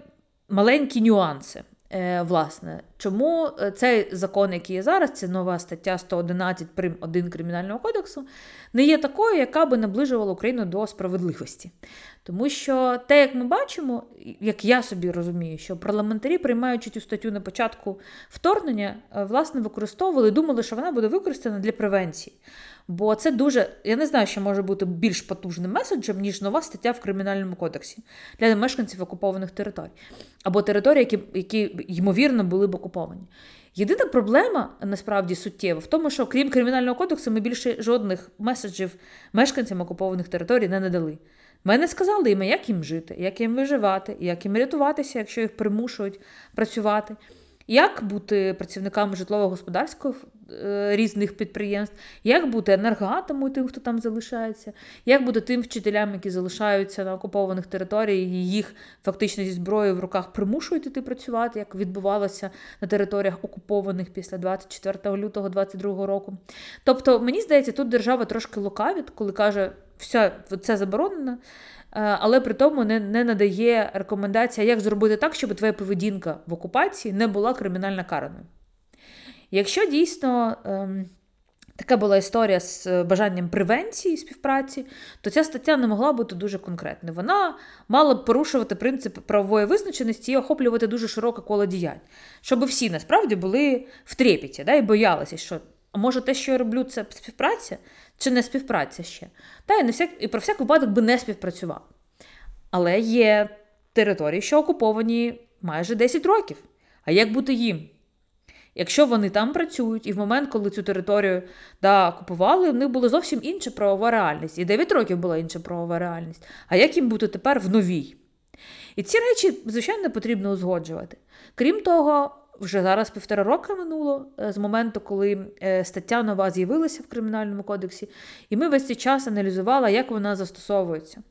маленькі нюанси. Е, власне, чому е, цей закон, який є зараз, це нова стаття 111 прим 1 Кримінального кодексу, не є такою, яка би наближувала Україну до справедливості. Тому що те, як ми бачимо, як я собі розумію, що парламентарі, приймаючи цю статтю на початку вторгнення, е, власне, використовували, думали, що вона буде використана для превенції. Бо це дуже, я не знаю, що може бути більш потужним меседжем, ніж нова стаття в Кримінальному кодексі для мешканців окупованих територій або територій, які, які ймовірно були б окуповані. Єдина проблема насправді суттєва в тому, що крім кримінального кодексу, ми більше жодних меседжів мешканцям окупованих територій не надали. Ми не сказали їм, як їм жити, як їм виживати, як їм рятуватися, якщо їх примушують працювати. Як бути працівниками житлово-господарських е, різних підприємств, як бути енергоатому тим, хто там залишається, як бути тим вчителям, які залишаються на окупованих територіях, і їх фактично зі зброєю в руках примушують іти працювати, як відбувалося на територіях окупованих після 24 лютого 2022 року. Тобто, мені здається, тут держава трошки лукавить, коли каже, все це заборонено. Е, але при тому не не надає рекомендація, як зробити так, щоб твоя поведінка в окупації не була кримінально караною. Якщо дійсно ем, така була історія з бажанням превенції співпраці, то ця стаття не могла бути дуже конкретною. Вона мала б порушувати принцип правової визначеності і охоплювати дуже широке коло діянь, щоб всі насправді були в трепеті да, і боялися, що а може те, що я роблю, це співпраця чи не співпраця ще. Та і, не всяк, і про всяк випадок би не співпрацював. Але є території, що окуповані майже 10 років. А як бути їм? Якщо вони там працюють, і в момент, коли цю територію да, окупували, в них була зовсім інша правова реальність. І 9 років була інша правова реальність. А як їм бути тепер в новій? І ці речі, звичайно, потрібно узгоджувати. Крім того, вже зараз півтора роки минуло е, з моменту, коли е, стаття нова з'явилася в Кримінальному кодексі, і ми весь цей час аналізували, як вона застосовується.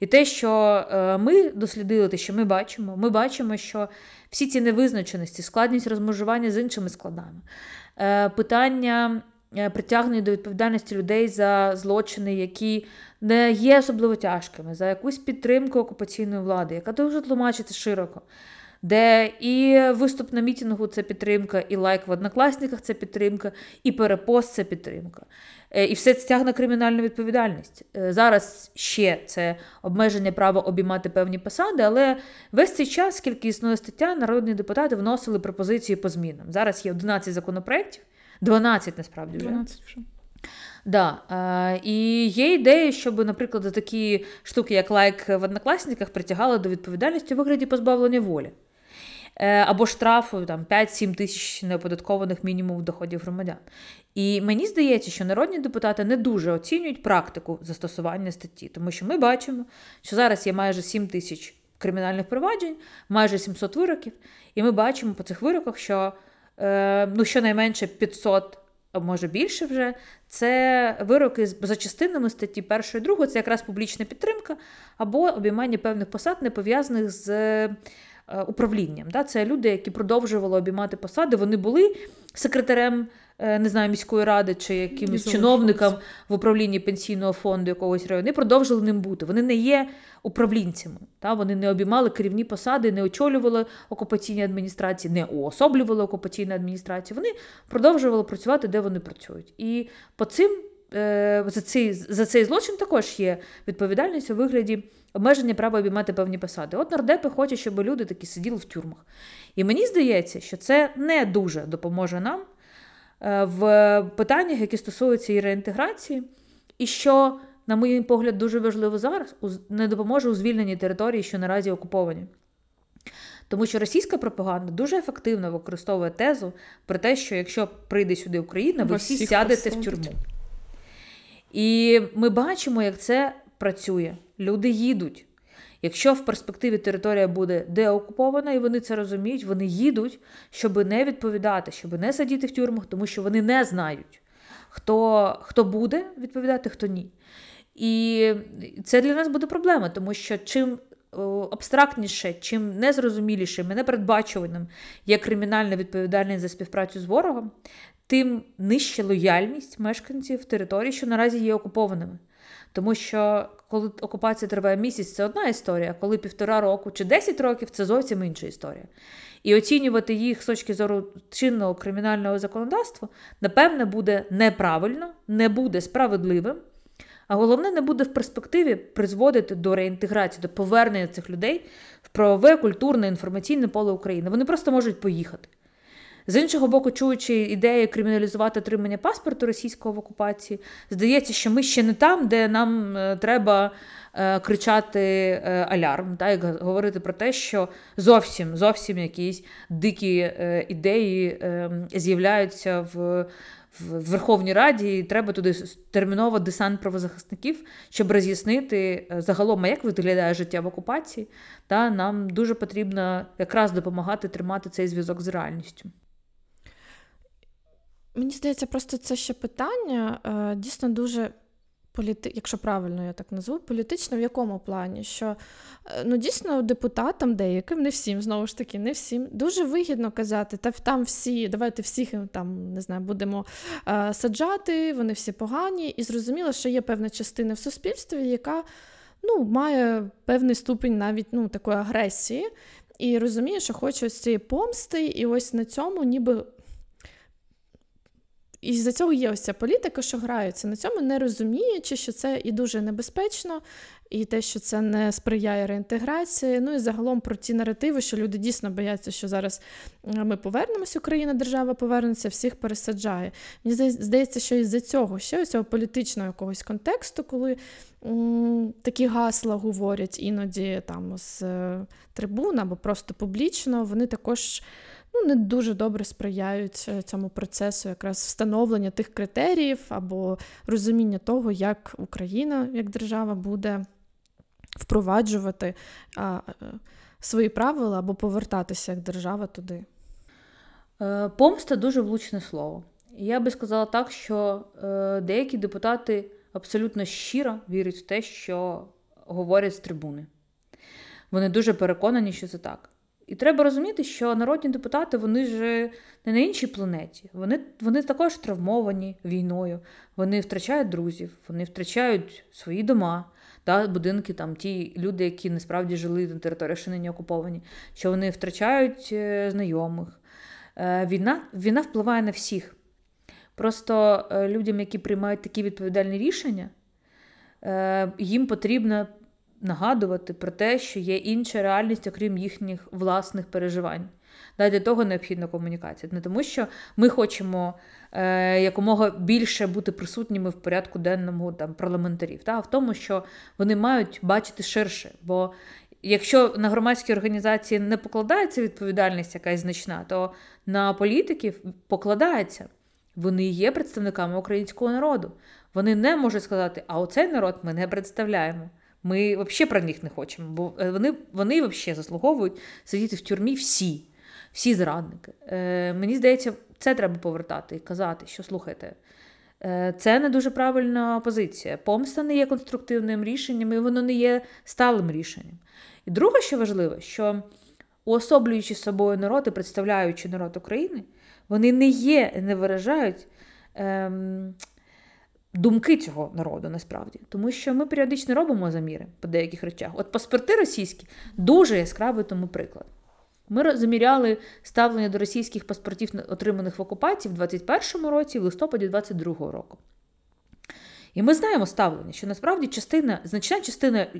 І те, що е, ми дослідили, те, що ми бачимо, ми бачимо, що всі ці невизначеності, складність розмежування з іншими складами, питання притягнення до відповідальності людей за злочини, які не є особливо тяжкими, за якусь підтримку окупаційної влади, яка дуже тлумачиться широко де і виступ на мітингу це підтримка, і лайк в однокласниках це підтримка, і перепост це підтримка. Е, і все це тягне кримінальну відповідальність. Е, зараз ще це обмеження права обіймати певні посади, але весь цей час, скільки існує стаття, народні депутати вносили пропозиції по змінам. Зараз є 11 законопроєктів, 12 насправді вже. 12 вже. Да. Е, І є ідея, щоб, наприклад, такі штуки, як лайк в однокласниках, притягали до відповідальності у вигляді позбавлення волі. Е, або штрафу там 5-7 тисяч неоподаткованих мінімумів доходів громадян. І мені здається, що народні депутати не дуже оцінюють практику застосування статті, тому що ми бачимо, що зараз є майже 7 тисяч кримінальних проваджень, майже 700 вироків, і ми бачимо по цих вироках, що е, ну, щонайменше 500 а може більше вже, це вироки за частинами статті 1 і 2, це якраз публічна підтримка або обіймання певних посад, не пов'язаних з Е, управлінням. Да? Це люди, які продовжували обіймати посади. Вони були секретарем е, не знаю, міської ради чи якимось чиновником в управлінні пенсійного фонду якогось району. Вони продовжили ним бути. Вони не є управлінцями. Да? Вони не обіймали керівні посади, не очолювали окупаційні адміністрації, не уособлювали окупаційну адміністрацію. Вони продовжували працювати, де вони працюють. І по цим. Е, за цей за цей злочин також є відповідальність у вигляді обмеження права обіймати певні посади. От нардепи хочуть, щоб люди такі сиділи в тюрмах. І мені здається, що це не дуже допоможе нам е, в питаннях, які стосуються і реінтеграції, і що, на мій погляд, дуже важливо зараз, не допоможе у звільненні території, що наразі окуповані. Тому що російська пропаганда дуже ефективно використовує тезу про те, що якщо прийде сюди Україна, ви всі сядете посадять. в тюрму. І ми бачимо, як це працює. Люди їдуть. Якщо в перспективі територія буде деокупована, і вони це розуміють, вони їдуть, щоб не відповідати, щоб не сидіти в тюрмах, тому що вони не знають, хто, хто буде відповідати, хто ні. І це для нас буде проблема, тому що чим абстрактніше, чим незрозумілішим і непередбачуваним є кримінальна відповідальність за співпрацю з ворогом, тим нижча лояльність мешканців території, що наразі є окупованими. Тому що коли окупація триває місяць, це одна історія, коли півтора року чи 10 років це зовсім інша історія. І оцінювати їх з точки зору чинного кримінального законодавства, напевне, буде неправильно, не буде справедливим. А головне, не буде в перспективі призводити до реінтеграції, до повернення цих людей в правове, культурне, інформаційне поле України. Вони просто можуть поїхати. З іншого боку, чуючи ідеї криміналізувати отримання паспорту російського в окупації, здається, що ми ще не там, де нам е, треба е, кричати е, алярм, та, як говорити про те, що зовсім зовсім якісь дикі ідеї ем, з'являються в в Верховній Раді, і треба туди терміново десант правозахисників, щоб роз'яснити загалом, як виглядає життя в окупації. Та нам дуже потрібно якраз допомагати тримати цей зв'язок з реальністю. Мені здається, просто це ще питання е, дійсно дуже політи... якщо правильно я так назву, політично в якому плані? Що е, ну дійсно депутатам деяким, не всім, знову ж таки, не всім, дуже вигідно казати, та там всі, давайте всіх там не знаю, будемо е, саджати, вони всі погані, і зрозуміло, що є певна частина в суспільстві, яка ну, має певний ступінь навіть ну, такої агресії. І розуміє, що хоче ось цієї помсти, і ось на цьому ніби і за цього є ось ця політика, що граються на цьому, не розуміючи, що це і дуже небезпечно, і те, що це не сприяє реінтеграції. Ну і загалом про ті наративи, що люди дійсно бояться, що зараз ми повернемось, Україна, держава повернеться, всіх пересаджає. Мені здається, що із-за цього ще ось цього політичного якогось контексту, коли м, такі гасла говорять іноді там з е, трибун або просто публічно, вони також ну, не дуже добре сприяють е, цьому процесу якраз встановлення тих критеріїв або розуміння того, як Україна як держава буде впроваджувати а, е, свої правила або повертатися як держава туди. Е, помста дуже влучне слово. Я би сказала так, що деякі депутати абсолютно щиро вірять в те, що говорять з трибуни. Вони дуже переконані, що це так. І треба розуміти, що народні депутати вони ж не на іншій планеті. Вони вони також травмовані війною, вони втрачають друзів, вони втрачають свої дома, да, будинки, там ті люди, які насправді жили на території, що нині окуповані, що вони втрачають е, знайомих. Е, війна, Війна впливає на всіх. Просто е, людям, які приймають такі відповідальні рішення, їм потрібно нагадувати про те, що є інша реальність, окрім їхніх власних переживань. Для того необхідна комунікація. Не тому, що ми хочемо е, якомога більше бути присутніми в порядку денному там, парламентарів, та? а в тому, що вони мають бачити ширше. Бо якщо на громадські організації не покладається відповідальність якась значна, то на політиків покладається. Вони є представниками українського народу. Вони не можуть сказати, а оцей народ ми не представляємо. Ми взагалі про них не хочемо, бо е, вони вони взагалі заслуговують сидіти в тюрмі всі, всі зрадники. Е, Мені здається, це треба повертати і казати, що слухайте, е, це не дуже правильна позиція. Помста не є конструктивним рішенням, і воно не є сталим рішенням. І друге, що важливо, що уособлюючи собою народ і представляючи народ України, вони не є, не виражають. Ем, думки цього народу насправді. Тому що ми періодично робимо заміри по деяких речах. От паспорти російські дуже яскравий тому приклад. Ми заміряли ставлення до російських паспортів, отриманих в окупації в 21-му році, в листопаді 22-го року. І ми знаємо ставлення, що насправді частина, значна частина е,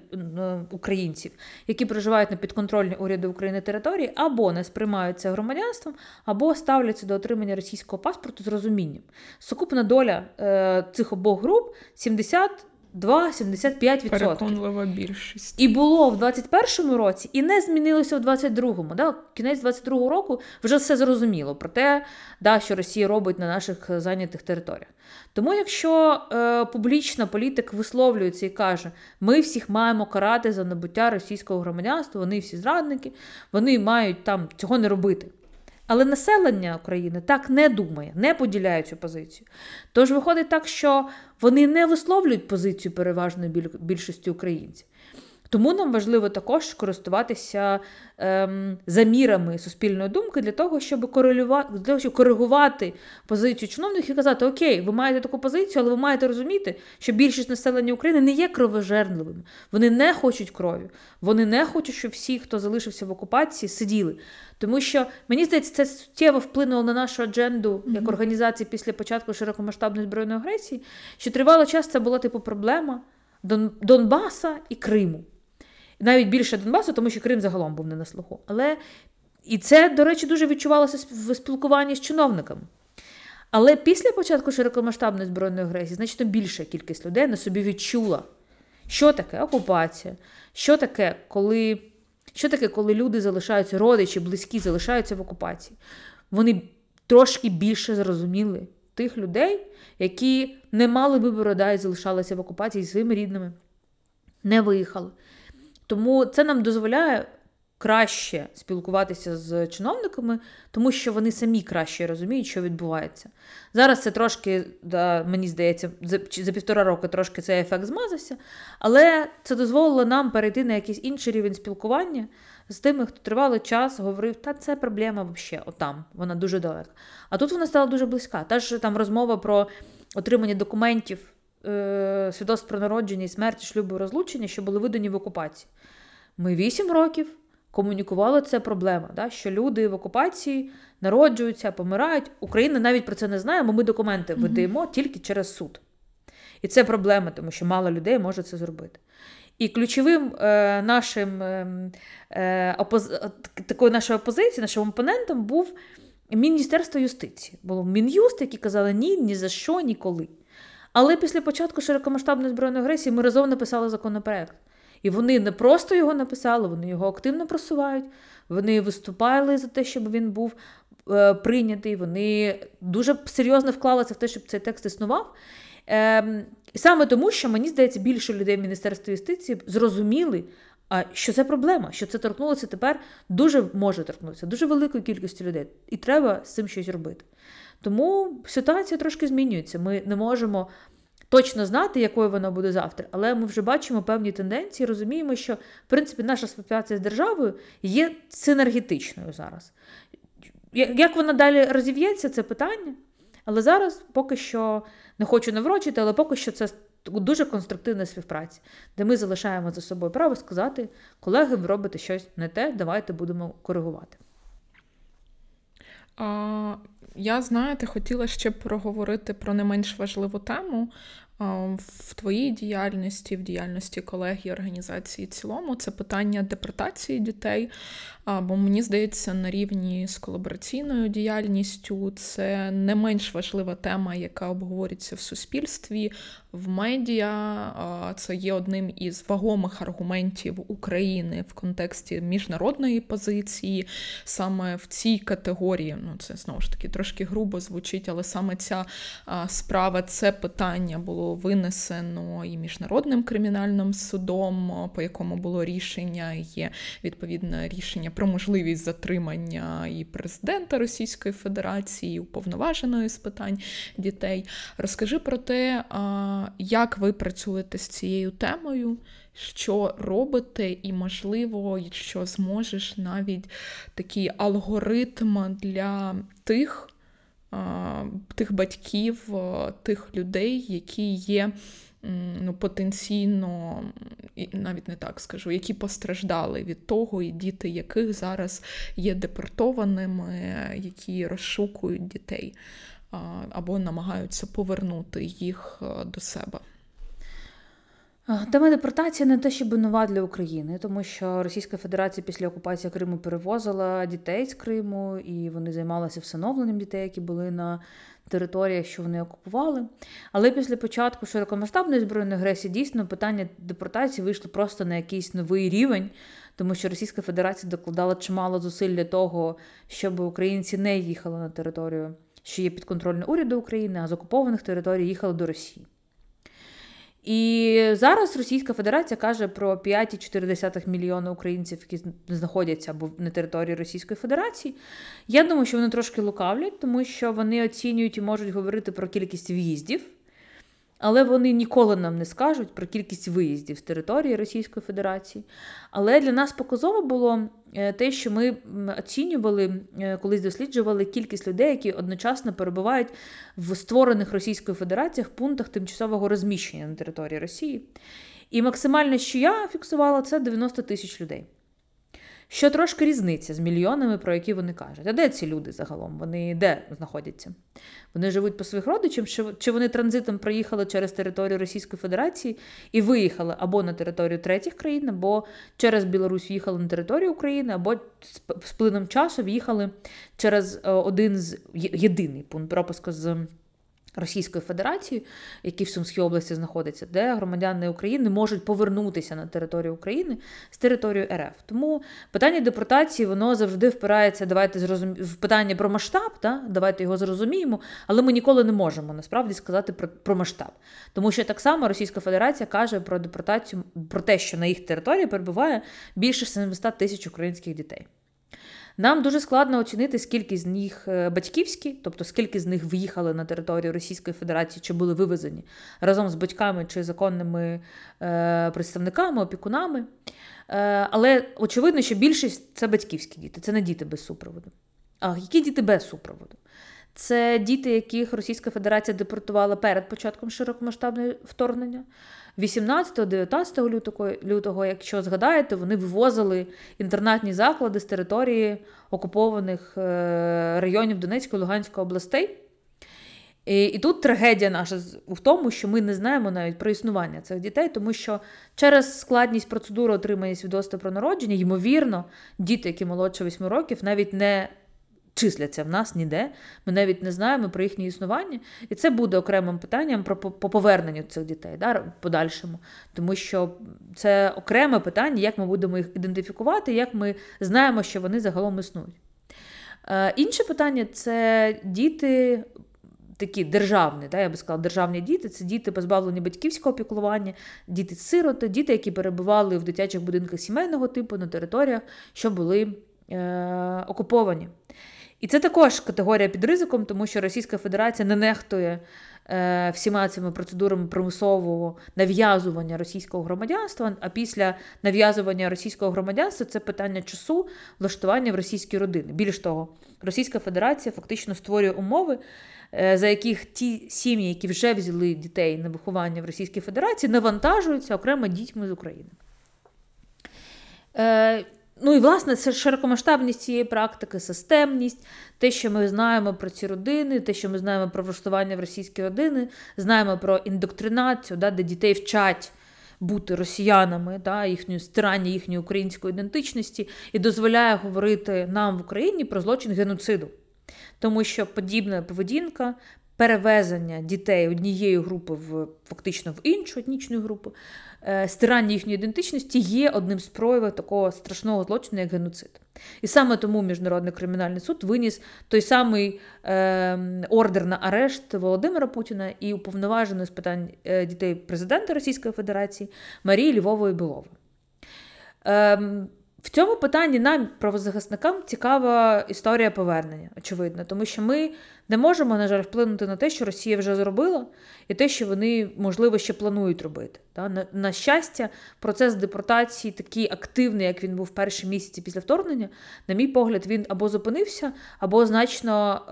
українців, які проживають на підконтрольній уряду України території, або не сприймаються громадянством, або ставляться до отримання російського паспорту з розумінням. Сукупна доля е, цих обох груп 70 2,75%. Переконлива більшість. І було в 21-му році, і не змінилося в 22-му. Да? Кінець 22-го року вже все зрозуміло про те, да, що Росія робить на наших зайнятих територіях. Тому, якщо е, публічно політик висловлюється і каже, ми всіх маємо карати за набуття російського громадянства, вони всі зрадники, вони мають там цього не робити. Але населення України так не думає, не поділяє цю позицію. Тож виходить так, що вони не висловлюють позицію переважної більшості українців. Тому нам важливо також користуватися ем, замірами суспільної думки для того, щоб корелювати, для того, щоб коригувати позицію чиновників і казати, окей, ви маєте таку позицію, але ви маєте розуміти, що більшість населення України не є кровожерливими. Вони не хочуть крові. Вони не хочуть, щоб всі, хто залишився в окупації, сиділи. Тому що мені здається, це суттєво вплинуло на нашу адженду як організації після початку широкомасштабної збройної агресії, що тривало час це була типу проблема Донбаса і Криму навіть більше Донбасу, тому що Крим загалом був не на слуху. Але і це, до речі, дуже відчувалося в спілкуванні з чиновниками. Але після початку широкомасштабної збройної агресії значно більша кількість людей на собі відчула, що таке окупація, що таке, коли що таке, коли люди залишаються, родичі, близькі залишаються в окупації. Вони трошки більше зрозуміли тих людей, які не мали вибору да, і залишалися в окупації зі своїми рідними, не виїхали. Тому це нам дозволяє краще спілкуватися з чиновниками, тому що вони самі краще розуміють, що відбувається. Зараз це трошки, да, мені здається, за, за півтора року трошки цей ефект змазався, але це дозволило нам перейти на якийсь інший рівень спілкування з тими, хто тривалий час говорив, та це проблема взагалі, отам, вона дуже далека. А тут вона стала дуже близька. Та ж там розмова про отримання документів. Е, свідоцтв про народження і смерті, шлюбу розлучення, що були видані в окупації. Ми вісім років комунікували це проблема, да, що люди в окупації народжуються, помирають. Україна навіть про це не знає, бо ми документи видаємо mm-hmm. тільки через суд. І це проблема, тому що мало людей може це зробити. І ключовим е, нашим е, е опоз... такою нашою опозицією, нашим опонентом був Міністерство юстиції. Було Мін'юст, які казали ні, ні за що, ніколи. Але після початку широкомасштабної збройної агресії ми разом написали законопроект. І вони не просто його написали, вони його активно просувають. Вони виступали за те, щоб він був е, прийнятий. Вони дуже серйозно вклалися в те, щоб цей текст існував. Е, саме тому, що мені здається, більше людей в Міністерстві юстиції зрозуміли, а що це проблема, що це торкнулося тепер дуже може торкнутися, дуже великої кількості людей, і треба з цим щось робити. Тому ситуація трошки змінюється. Ми не можемо точно знати, якою вона буде завтра, але ми вже бачимо певні тенденції, розуміємо, що в принципі наша співпраця з державою є синергетичною зараз. Як вона далі розів'ється, це питання. Але зараз поки що не хочу наврочити, але поки що це дуже конструктивна співпраця, де ми залишаємо за собою право сказати, колеги, ви робите щось не те, давайте будемо коригувати. А, Я, знаєте, хотіла ще проговорити про не менш важливу тему в твоїй діяльності, в діяльності колег і організації в цілому, це питання депортації дітей. Бо мені здається, на рівні з колабораційною діяльністю це не менш важлива тема, яка обговорюється в суспільстві, в медіа. Це є одним із вагомих аргументів України в контексті міжнародної позиції. Саме в цій категорії, ну це знову ж таки трошки грубо звучить, але саме ця справа, це питання було винесено і міжнародним кримінальним судом, по якому було рішення, є відповідне рішення про можливість затримання і президента Російської Федерації, і уповноваженої з питань дітей. Розкажи про те, як ви працюєте з цією темою. Що робите, і, можливо, що зможеш навіть такий алгоритм для тих тих батьків, тих людей, які є ну, потенційно, навіть не так скажу, які постраждали від того, і діти яких зараз є депортованими, які розшукують дітей або намагаються повернути їх до себе. Тема депортації не те, щоб нова для України, тому що Російська Федерація після окупації Криму перевозила дітей з Криму, і вони займалися всиновленням дітей, які були на територіях, що вони окупували. Але після початку широкомасштабної збройної агресії дійсно питання депортації вийшло просто на якийсь новий рівень, тому що Російська Федерація докладала чимало зусиль для того, щоб українці не їхали на територію, що є підконтрольна уряду України, а з окупованих територій їхали до Росії. І зараз Російська Федерація каже про 5,4 мільйони українців, які знаходяться на території Російської Федерації. Я думаю, що вони трошки лукавлять, тому що вони оцінюють і можуть говорити про кількість в'їздів але вони ніколи нам не скажуть про кількість виїздів з території Російської Федерації. Але для нас показово було е, те, що ми оцінювали, е, колись досліджували кількість людей, які одночасно перебувають в створених Російською Федерацією пунктах тимчасового розміщення на території Росії. І максимально, що я фіксувала, це 90 тисяч людей. Що трошки різниця з мільйонами, про які вони кажуть. А де ці люди загалом? Вони де знаходяться? Вони живуть по своїх родичам, чи вони транзитом проїхали через територію Російської Федерації і виїхали або на територію третіх країн, або через Білорусь в'їхали на територію України, або з плином часу в'їхали через е, один з єдиний пункт пропуску з. Російської Федерації, який в Сумській області знаходиться, де громадяни України можуть повернутися на територію України з території РФ. Тому питання депортації воно завжди впирається. Давайте зрозум... в питання про масштаб, да? давайте його зрозуміємо, але ми ніколи не можемо насправді сказати про, про масштаб. Тому що так само Російська Федерація каже про депортацію, про те, що на їх території перебуває більше 700 тисяч українських дітей. Нам дуже складно оцінити, скільки з них е, батьківські, тобто скільки з них виїхали на територію Російської Федерації чи були вивезені разом з батьками чи законними е, представниками, опікунами. Е, але очевидно, що більшість це батьківські діти, це не діти без супроводу. А які діти без супроводу? Це діти, яких Російська Федерація депортувала перед початком широкомасштабного вторгнення. 18-19 лютого, лютого, якщо згадаєте, вони вивозили інтернатні заклади з території окупованих е, районів Донецької і Луганської областей. І, і тут трагедія наша в тому, що ми не знаємо навіть про існування цих дітей, тому що через складність процедури отримання свідоцтва про народження, ймовірно, діти, які молодше 8 років, навіть не числяться в нас ніде. Ми навіть не знаємо про їхнє існування. І це буде окремим питанням про по поверненню цих дітей да, подальшому. Тому що це окреме питання, як ми будемо їх ідентифікувати, як ми знаємо, що вони загалом існують. Е, Інше питання це діти. Такі державні, да, я би сказала, державні діти це діти, позбавлені батьківського опікування, діти-сироти, діти, які перебували в дитячих будинках сімейного типу на територіях, що були е, окуповані. І це також категорія під ризиком, тому що Російська Федерація не нехтує е, всіма цими процедурами примусового нав'язування російського громадянства. А після нав'язування російського громадянства це питання часу влаштування в російській родини. Більш того, Російська Федерація фактично створює умови, е, за яких ті сім'ї, які вже взяли дітей на виховання в Російській Федерації, навантажуються окремо дітьми з України. Е, Ну і власне це широкомасштабність цієї практики, системність, те, що ми знаємо про ці родини, те, що ми знаємо про влаштування в російські родини, знаємо про індоктринацію, да, де дітей вчать бути росіянами, да, їхньої стирання їхньої української ідентичності, і дозволяє говорити нам в Україні про злочин геноциду. Тому що подібна поведінка перевезення дітей однієї групи в фактично в іншу етнічну групу, е, стирання їхньої ідентичності є одним з проявів такого страшного злочину, як геноцид. І саме тому Міжнародний кримінальний суд виніс той самий е, ордер на арешт Володимира Путіна і уповноваженої з питань е, дітей президента Російської Федерації Марії Львової Білової. Е, в цьому питанні нам, правозахисникам, цікава історія повернення, очевидно, тому що ми не можемо, на жаль, вплинути на те, що Росія вже зробила, і те, що вони, можливо, ще планують робити. На, на щастя, процес депортації такий активний, як він був в перші місяці після вторгнення, на мій погляд, він або зупинився, або значно.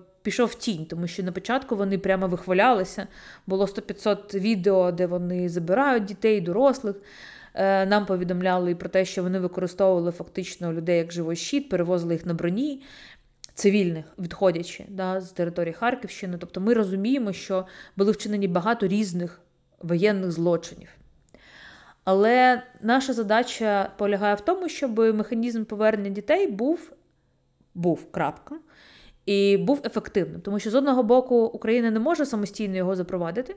Е, Пішов в тінь, тому що на початку вони прямо вихвалялися. Було 100-500 відео, де вони забирають дітей, дорослих. Е, нам повідомляли і про те, що вони використовували фактично людей як живий щит, перевозили їх на броні цивільних, відходячи да, з території Харківщини. Тобто ми розуміємо, що були вчинені багато різних воєнних злочинів. Але наша задача полягає в тому, щоб механізм повернення дітей був, був крапка, і був ефективним. Тому що з одного боку Україна не може самостійно його запровадити,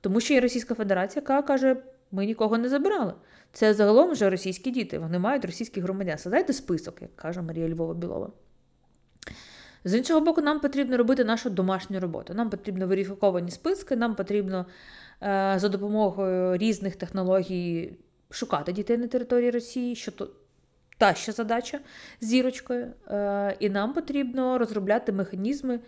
тому що є Російська Федерація, яка каже, ми нікого не забирали. Це загалом вже російські діти, вони мають російських громадян. Складайте список, як каже Марія Львова Білова. З іншого боку, нам потрібно робити нашу домашню роботу. Нам потрібно верифіковані списки, нам потрібно е, за допомогою різних технологій шукати дітей на території Росії, що то та ще задача з зірочкою. Е, і нам потрібно розробляти механізми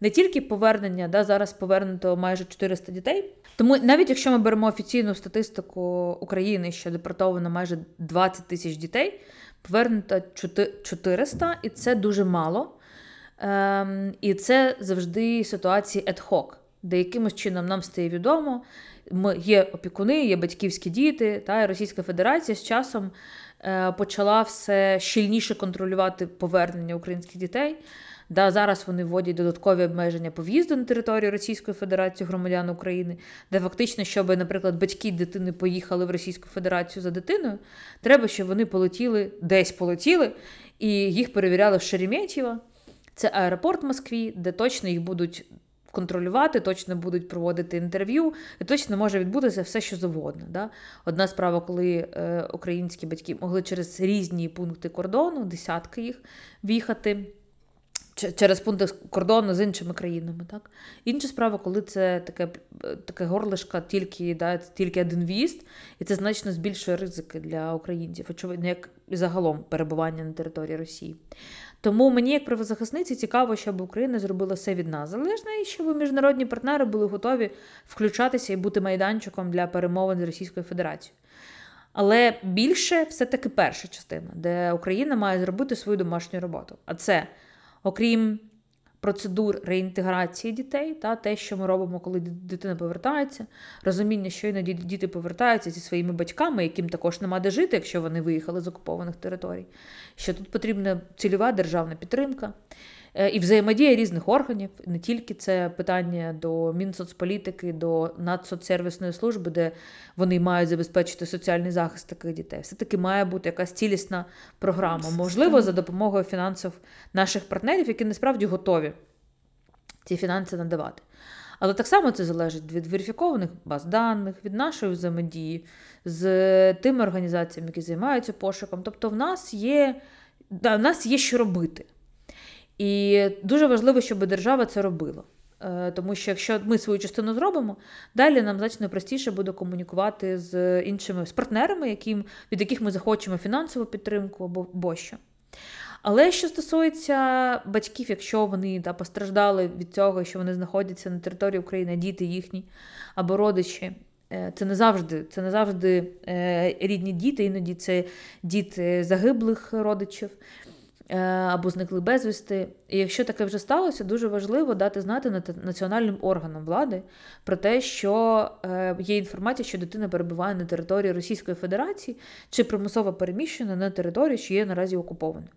не тільки повернення, да, зараз повернуто майже 400 дітей. Тому навіть якщо ми беремо офіційну статистику України, що депортовано майже 20 тисяч дітей, повернуто 400, і це дуже мало. Ем, І це завжди ситуації ad-hoc, де якимось чином нам стає відомо, ми є опікуни, є батьківські діти, та і Російська Федерація з часом е, почала все щільніше контролювати повернення українських дітей. Да, Зараз вони вводять додаткові обмеження по в'їзду на територію Російської Федерації громадян України, де фактично, щоб, наприклад, батьки дитини поїхали в Російську Федерацію за дитиною, треба, щоб вони полетіли, десь полетіли, і їх перевіряли в Шереметьєво. Це аеропорт в Москві, де точно їх будуть контролювати, точно будуть проводити інтерв'ю, і точно може відбутися все, що завгодно. Да? Одна справа, коли е, українські батьки могли через різні пункти кордону, десятки їх, в'їхати через пункти кордону з іншими країнами. Так? Інша справа, коли це таке таке горлишко, тільки да, тільки один в'їзд, і це значно збільшує ризики для українців, очевидно, як загалом перебування на території Росії. Тому мені, як правозахисниці, цікаво, щоб Україна зробила все від нас залежне, і щоб міжнародні партнери були готові включатися і бути майданчиком для перемовин з Російською Федерацією. Але більше все-таки перша частина, де Україна має зробити свою домашню роботу. А це, окрім процедур реінтеграції дітей, та те, що ми робимо, коли дитина повертається, розуміння, що іноді діти повертаються зі своїми батьками, яким також нема де жити, якщо вони виїхали з окупованих територій. Що тут потрібна цільова державна підтримка. Е, і взаємодія різних органів, не тільки це питання до Мінсоцполітики, до Нацсоцсервісної служби, де вони мають забезпечити соціальний захист таких дітей. Все-таки має бути якась цілісна програма, можливо, за допомогою фінансів наших партнерів, які насправді готові ці фінанси надавати. Але так само це залежить від верифікованих баз даних, від нашої взаємодії з тими організаціями, які займаються пошуком. Тобто, в нас є, да, в нас є що робити. І дуже важливо, щоб держава це робила. Е, тому що якщо ми свою частину зробимо, далі нам значно простіше буде комунікувати з іншими з партнерами, яким, від яких ми захочемо фінансову підтримку або бощо. Але що стосується батьків, якщо вони да, постраждали від цього, що вони знаходяться на території України, діти їхні або родичі, е, це не завжди це не завжди е, рідні діти, іноді це діти загиблих родичів. Е, або зникли безвісти. І якщо таке вже сталося, дуже важливо дати знати національним органам влади про те, що е, є інформація, що дитина перебуває на території Російської Федерації чи примусово переміщена на територію, що є наразі окупованою.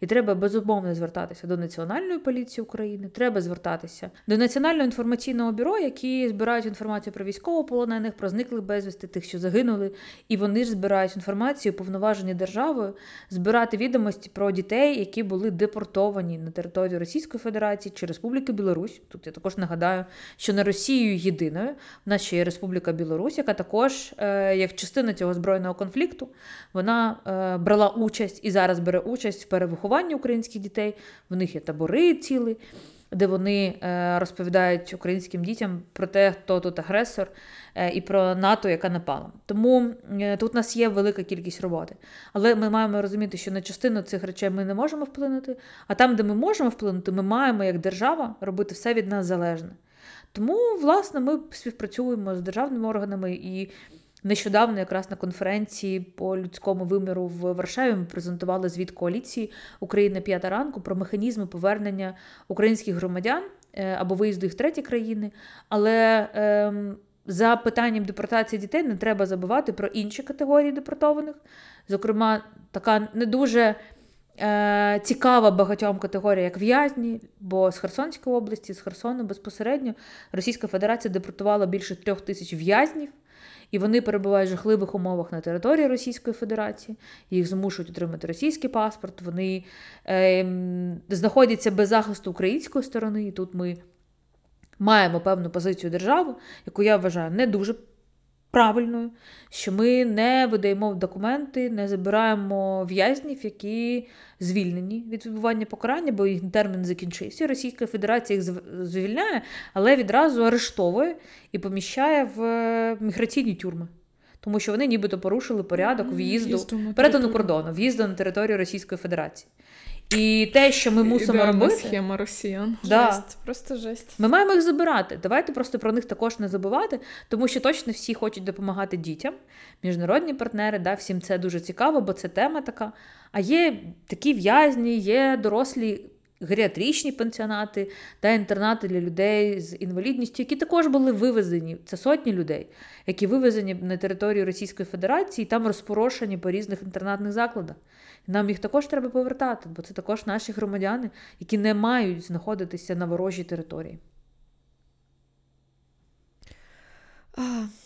І треба безумовно звертатися до Національної поліції України, треба звертатися до Національного інформаційного бюро, які збирають інформацію про військовополонених, про зниклих безвісти, тих, що загинули, і вони ж збирають інформацію, повноважені державою, збирати відомості про дітей, які були депортовані на територію Російської Федерації чи Республіки Білорусь. Тут я також нагадаю, що на Росію єдиною в нас ще є Республіка Білорусь, яка також, е, як частина цього збройного конфлікту, вона е, брала участь і зараз бере участь в перевихованні українських дітей. В них є табори ціли, де вони е, розповідають українським дітям про те, хто тут агресор, і про НАТО, яка напала. Тому е, тут у нас є велика кількість роботи. Але ми маємо розуміти, що на частину цих речей ми не можемо вплинути, а там, де ми можемо вплинути, ми маємо як держава робити все від нас залежне. Тому, власне, ми співпрацюємо з державними органами і. Нещодавно, якраз на конференції по людському виміру в Варшаві, ми презентували звіт коаліції України п'ята ранку про механізми повернення українських громадян е, або виїзду їх в треті країни. Але ем, за питанням депортації дітей не треба забувати про інші категорії депортованих. Зокрема, така не дуже. Е, цікава багатьом категорія як в'язні, бо з Херсонської області, з Херсону безпосередньо Російська Федерація депортувала більше трьох тисяч в'язнів і вони перебувають в жахливих умовах на території Російської Федерації, їх змушують отримати російський паспорт, вони е, знаходяться без захисту української сторони, і тут ми маємо певну позицію держави, яку я вважаю не дуже правильною, що ми не видаємо документи, не забираємо в'язнів, які звільнені від відбування покарання, бо їх термін закінчився. Російська Федерація їх звільняє, але відразу арештовує і поміщає в е, міграційні тюрми. Тому що вони нібито порушили порядок в'їзду перетину кордону, в'їзду на територію Російської Федерації. І те, що ми мусимо Ідеальна робити, схема росіян. Да. Жесть, просто жесть. ми маємо їх забирати. Давайте просто про них також не забувати, тому що точно всі хочуть допомагати дітям, міжнародні партнери, да, всім це дуже цікаво, бо це тема така. А є такі в'язні, є дорослі геріатричні пенсіонати та інтернати для людей з інвалідністю, які також були вивезені. Це сотні людей, які вивезені на територію Російської Федерації і там розпорошені по різних інтернатних закладах. Нам їх також треба повертати, бо це також наші громадяни, які не мають знаходитися на ворожій території.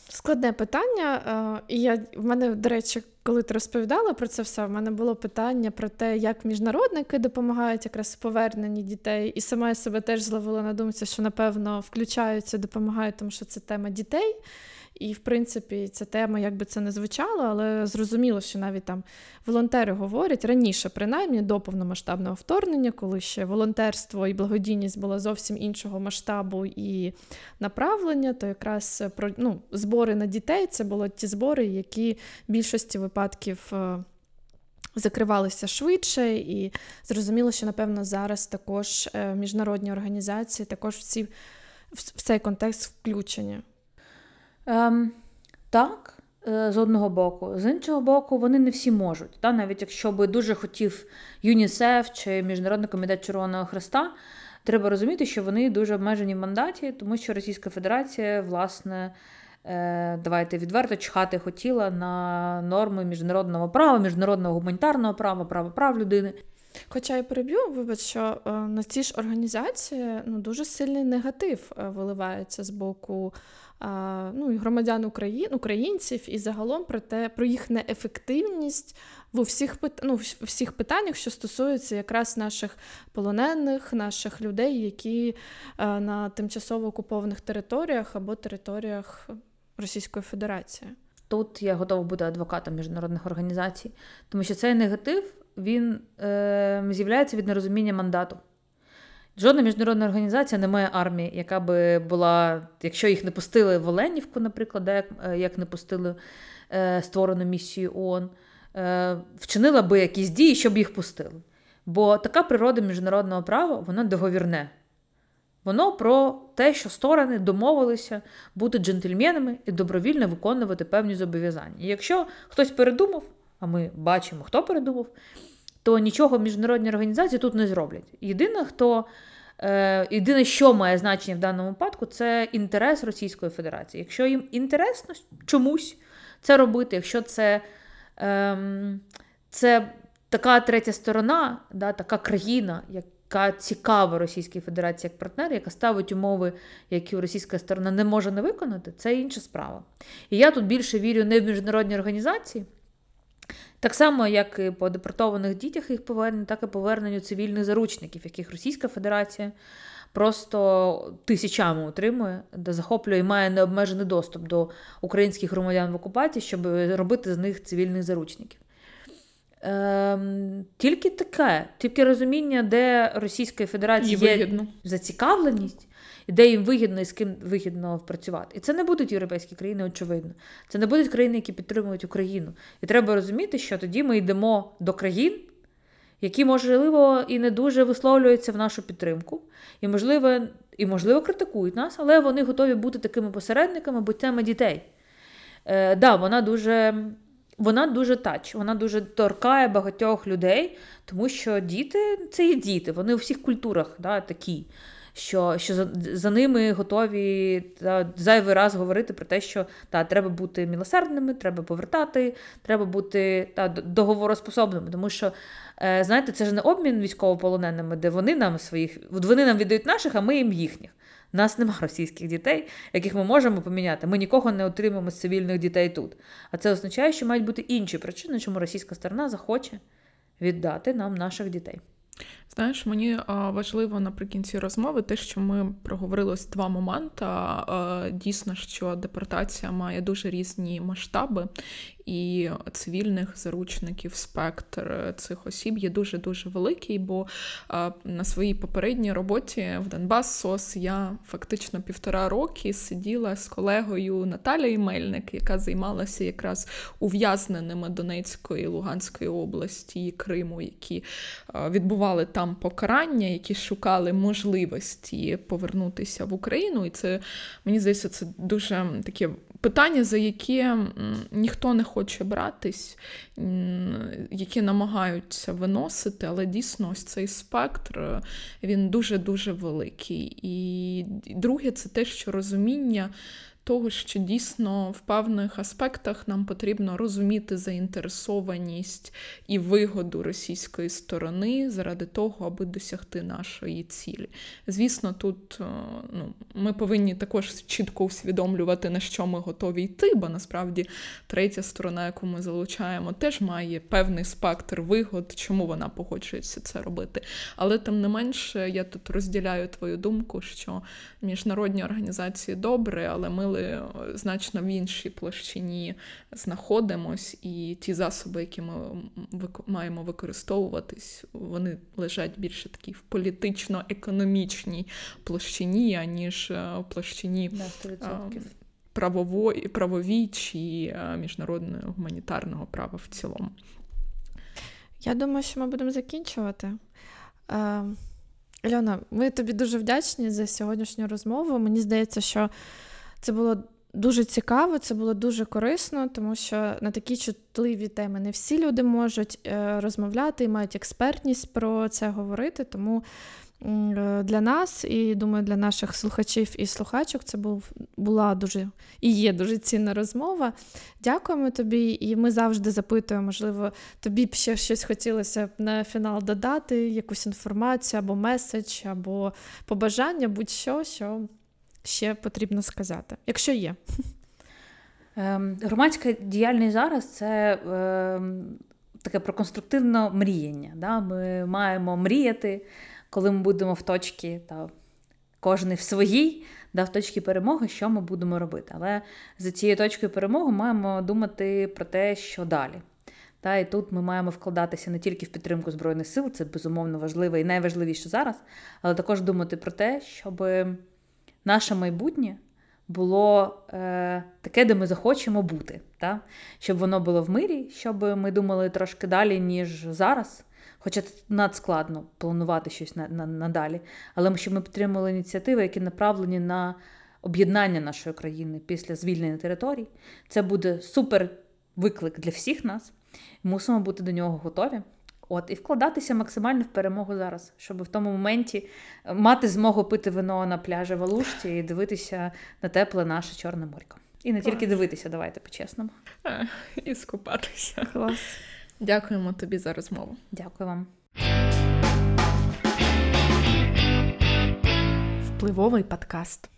Складне питання. І я в мене, до речі, коли ти розповідала про це все, в мене було питання про те, як міжнародники допомагають якраз в поверненні дітей. І сама я себе теж зловила на думці, що напевно включаються, допомагають, тому що це тема дітей. І, в принципі, ця тема, як би це не звучало, але зрозуміло, що навіть там волонтери говорять раніше, принаймні до повномасштабного вторгнення, коли ще волонтерство і благодійність було зовсім іншого масштабу і направлення, то якраз про ну, збори на дітей це були ті збори, які в більшості випадків. Е, закривалися швидше, і зрозуміло, що напевно зараз також е, міжнародні організації також всі в цей контекст включені. Ем, Так, е, з одного боку. З іншого боку, вони не всі можуть. Та? Навіть якщо би дуже хотів ЮНІСЕФ чи Міжнародний комітет Червоного Христа, треба розуміти, що вони дуже обмежені в мандаті, тому що Російська Федерація, власне, е, давайте відверто чхати хотіла на норми міжнародного права, міжнародного гуманітарного права, права прав людини. Хоча я переб'ю, вибач, що е, на ці ж організації ну, дуже сильний негатив виливається з боку ну, і громадян Україн, українців, і загалом про те, про їх неефективність в усіх ну, всіх питаннях, що стосуються якраз наших полонених, наших людей, які на тимчасово окупованих територіях або територіях Російської Федерації. Тут я готова бути адвокатом міжнародних організацій, тому що цей негатив він е, з'являється від нерозуміння мандату. Жодна міжнародна організація не має армії, яка би була, якщо їх не пустили в Оленівку, наприклад, як е, як не пустили е, створену місію ООН, е, вчинила би якісь дії, щоб їх пустили. Бо така природа міжнародного права, воно договірне. Воно про те, що сторони домовилися бути джентльменами і добровільно виконувати певні зобов'язання. І якщо хтось передумав, а ми бачимо, хто передумав, то нічого міжнародні організації тут не зроблять. Єдине, хто Е, єдине, що має значення в даному випадку, це інтерес Російської Федерації. Якщо їм інтересно чомусь це робити, якщо це ем, це така третя сторона, да, така країна, яка цікава Російській Федерації як партнер, яка ставить умови, які російська сторона не може не виконати, це інша справа. І я тут більше вірю не в міжнародні організації. Так само, як і по депортованих дітях їх повернення, так і поверненню цивільних заручників, яких Російська Федерація просто тисячами утримує, де захоплює і має необмежений доступ до українських громадян в окупації, щоб робити з них цивільних заручників. Ем, Тільки таке, тільки розуміння, де Російська Федерація є зацікавленість де їм вигідно і з ким вигідно працювати. І це не будуть європейські країни, очевидно. Це не будуть країни, які підтримують Україну. І треба розуміти, що тоді ми йдемо до країн, які, можливо, і не дуже висловлюються в нашу підтримку, і, можливо, і, можливо, критикують нас, але вони готові бути такими посередниками, бо тема дітей. Е, да, вона дуже. Вона дуже тач, вона дуже торкає багатьох людей, тому що діти це є діти, вони у всіх культурах да, такі що що за, за ними готові та, зайвий раз говорити про те, що та, треба бути милосердними, треба повертати, треба бути та, договороспособними. Тому що, е, знаєте, це ж не обмін військовополоненими, де вони нам своїх, вони нам віддають наших, а ми їм їхніх. У нас нема російських дітей, яких ми можемо поміняти. Ми нікого не отримаємо з цивільних дітей тут. А це означає, що мають бути інші причини, чому російська сторона захоче віддати нам наших дітей. Знаєш, мені важливо наприкінці розмови те, що ми проговорили ось два моменти. Дійсно, що депортація має дуже різні масштаби, і цивільних заручників спектр цих осіб є дуже дуже великий. Бо на своїй попередній роботі в Донбас СОС я фактично півтора роки сиділа з колегою Наталією Мельник, яка займалася якраз ув'язненими Донецької Луганської області і Криму, які відбували там там покарання, які шукали можливості повернутися в Україну. І це мені здається, це дуже таке питання, за яке ніхто не хоче братись, які намагаються виносити, але дійсно ось цей спектр він дуже-дуже великий. І друге, це те, що розуміння того, що дійсно в певних аспектах нам потрібно розуміти заінтересованість і вигоду російської сторони заради того, аби досягти нашої цілі. Звісно, тут е, ну, ми повинні також чітко усвідомлювати, на що ми готові йти, бо насправді третя сторона, яку ми залучаємо, теж має певний спектр вигод, чому вона погоджується це робити. Але тим не менше, я тут розділяю твою думку, що міжнародні організації добре, але ми коли значно в іншій площині знаходимось, і ті засоби, які ми маємо використовуватись, вони лежать більше такі в політично-економічній площині, аніж е, в площині. Правової, правовій чи міжнародного гуманітарного права в цілому. Я думаю, що ми будемо закінчувати. Альона, ми тобі дуже вдячні за сьогоднішню розмову. Мені здається, що це було дуже цікаво, це було дуже корисно, тому що на такі чутливі теми не всі люди можуть е, розмовляти і мають експертність про це говорити. Тому е, для нас і думаю, для наших слухачів і слухачок це був була дуже і є дуже цінна розмова. Дякуємо тобі, і ми завжди запитуємо, можливо, тобі б ще щось хотілося б на фінал додати, якусь інформацію або меседж, або побажання, будь-що, що ще потрібно сказати, якщо є. Ем, громадська діяльність зараз це ем, таке про конструктивне мріяння. Да? Ми маємо мріяти, коли ми будемо в точці, та, кожен в своїй, да, в точці перемоги, що ми будемо робити. Але за цією точкою перемоги маємо думати про те, що далі. Та, І тут ми маємо вкладатися не тільки в підтримку Збройних сил, це безумовно важливо і найважливіше зараз, але також думати про те, щоб наше майбутнє було е, таке, де ми захочемо бути, та? щоб воно було в мирі, щоб ми думали трошки далі, ніж зараз. Хоча надскладно планувати щось надалі. На, Але щоб ми підтримували ініціативи, які направлені на об'єднання нашої країни після звільнення територій. Це буде супер виклик для всіх нас. Мусимо бути до нього готові. От, І вкладатися максимально в перемогу зараз, щоб в тому моменті е, мати змогу пити вино на пляжі в Алушці і дивитися на тепле наше Чорне морько. І не тільки дивитися, давайте по-чесному. І скупатися. Клас. Дякуємо тобі за розмову. Дякую вам. Впливовий подкаст.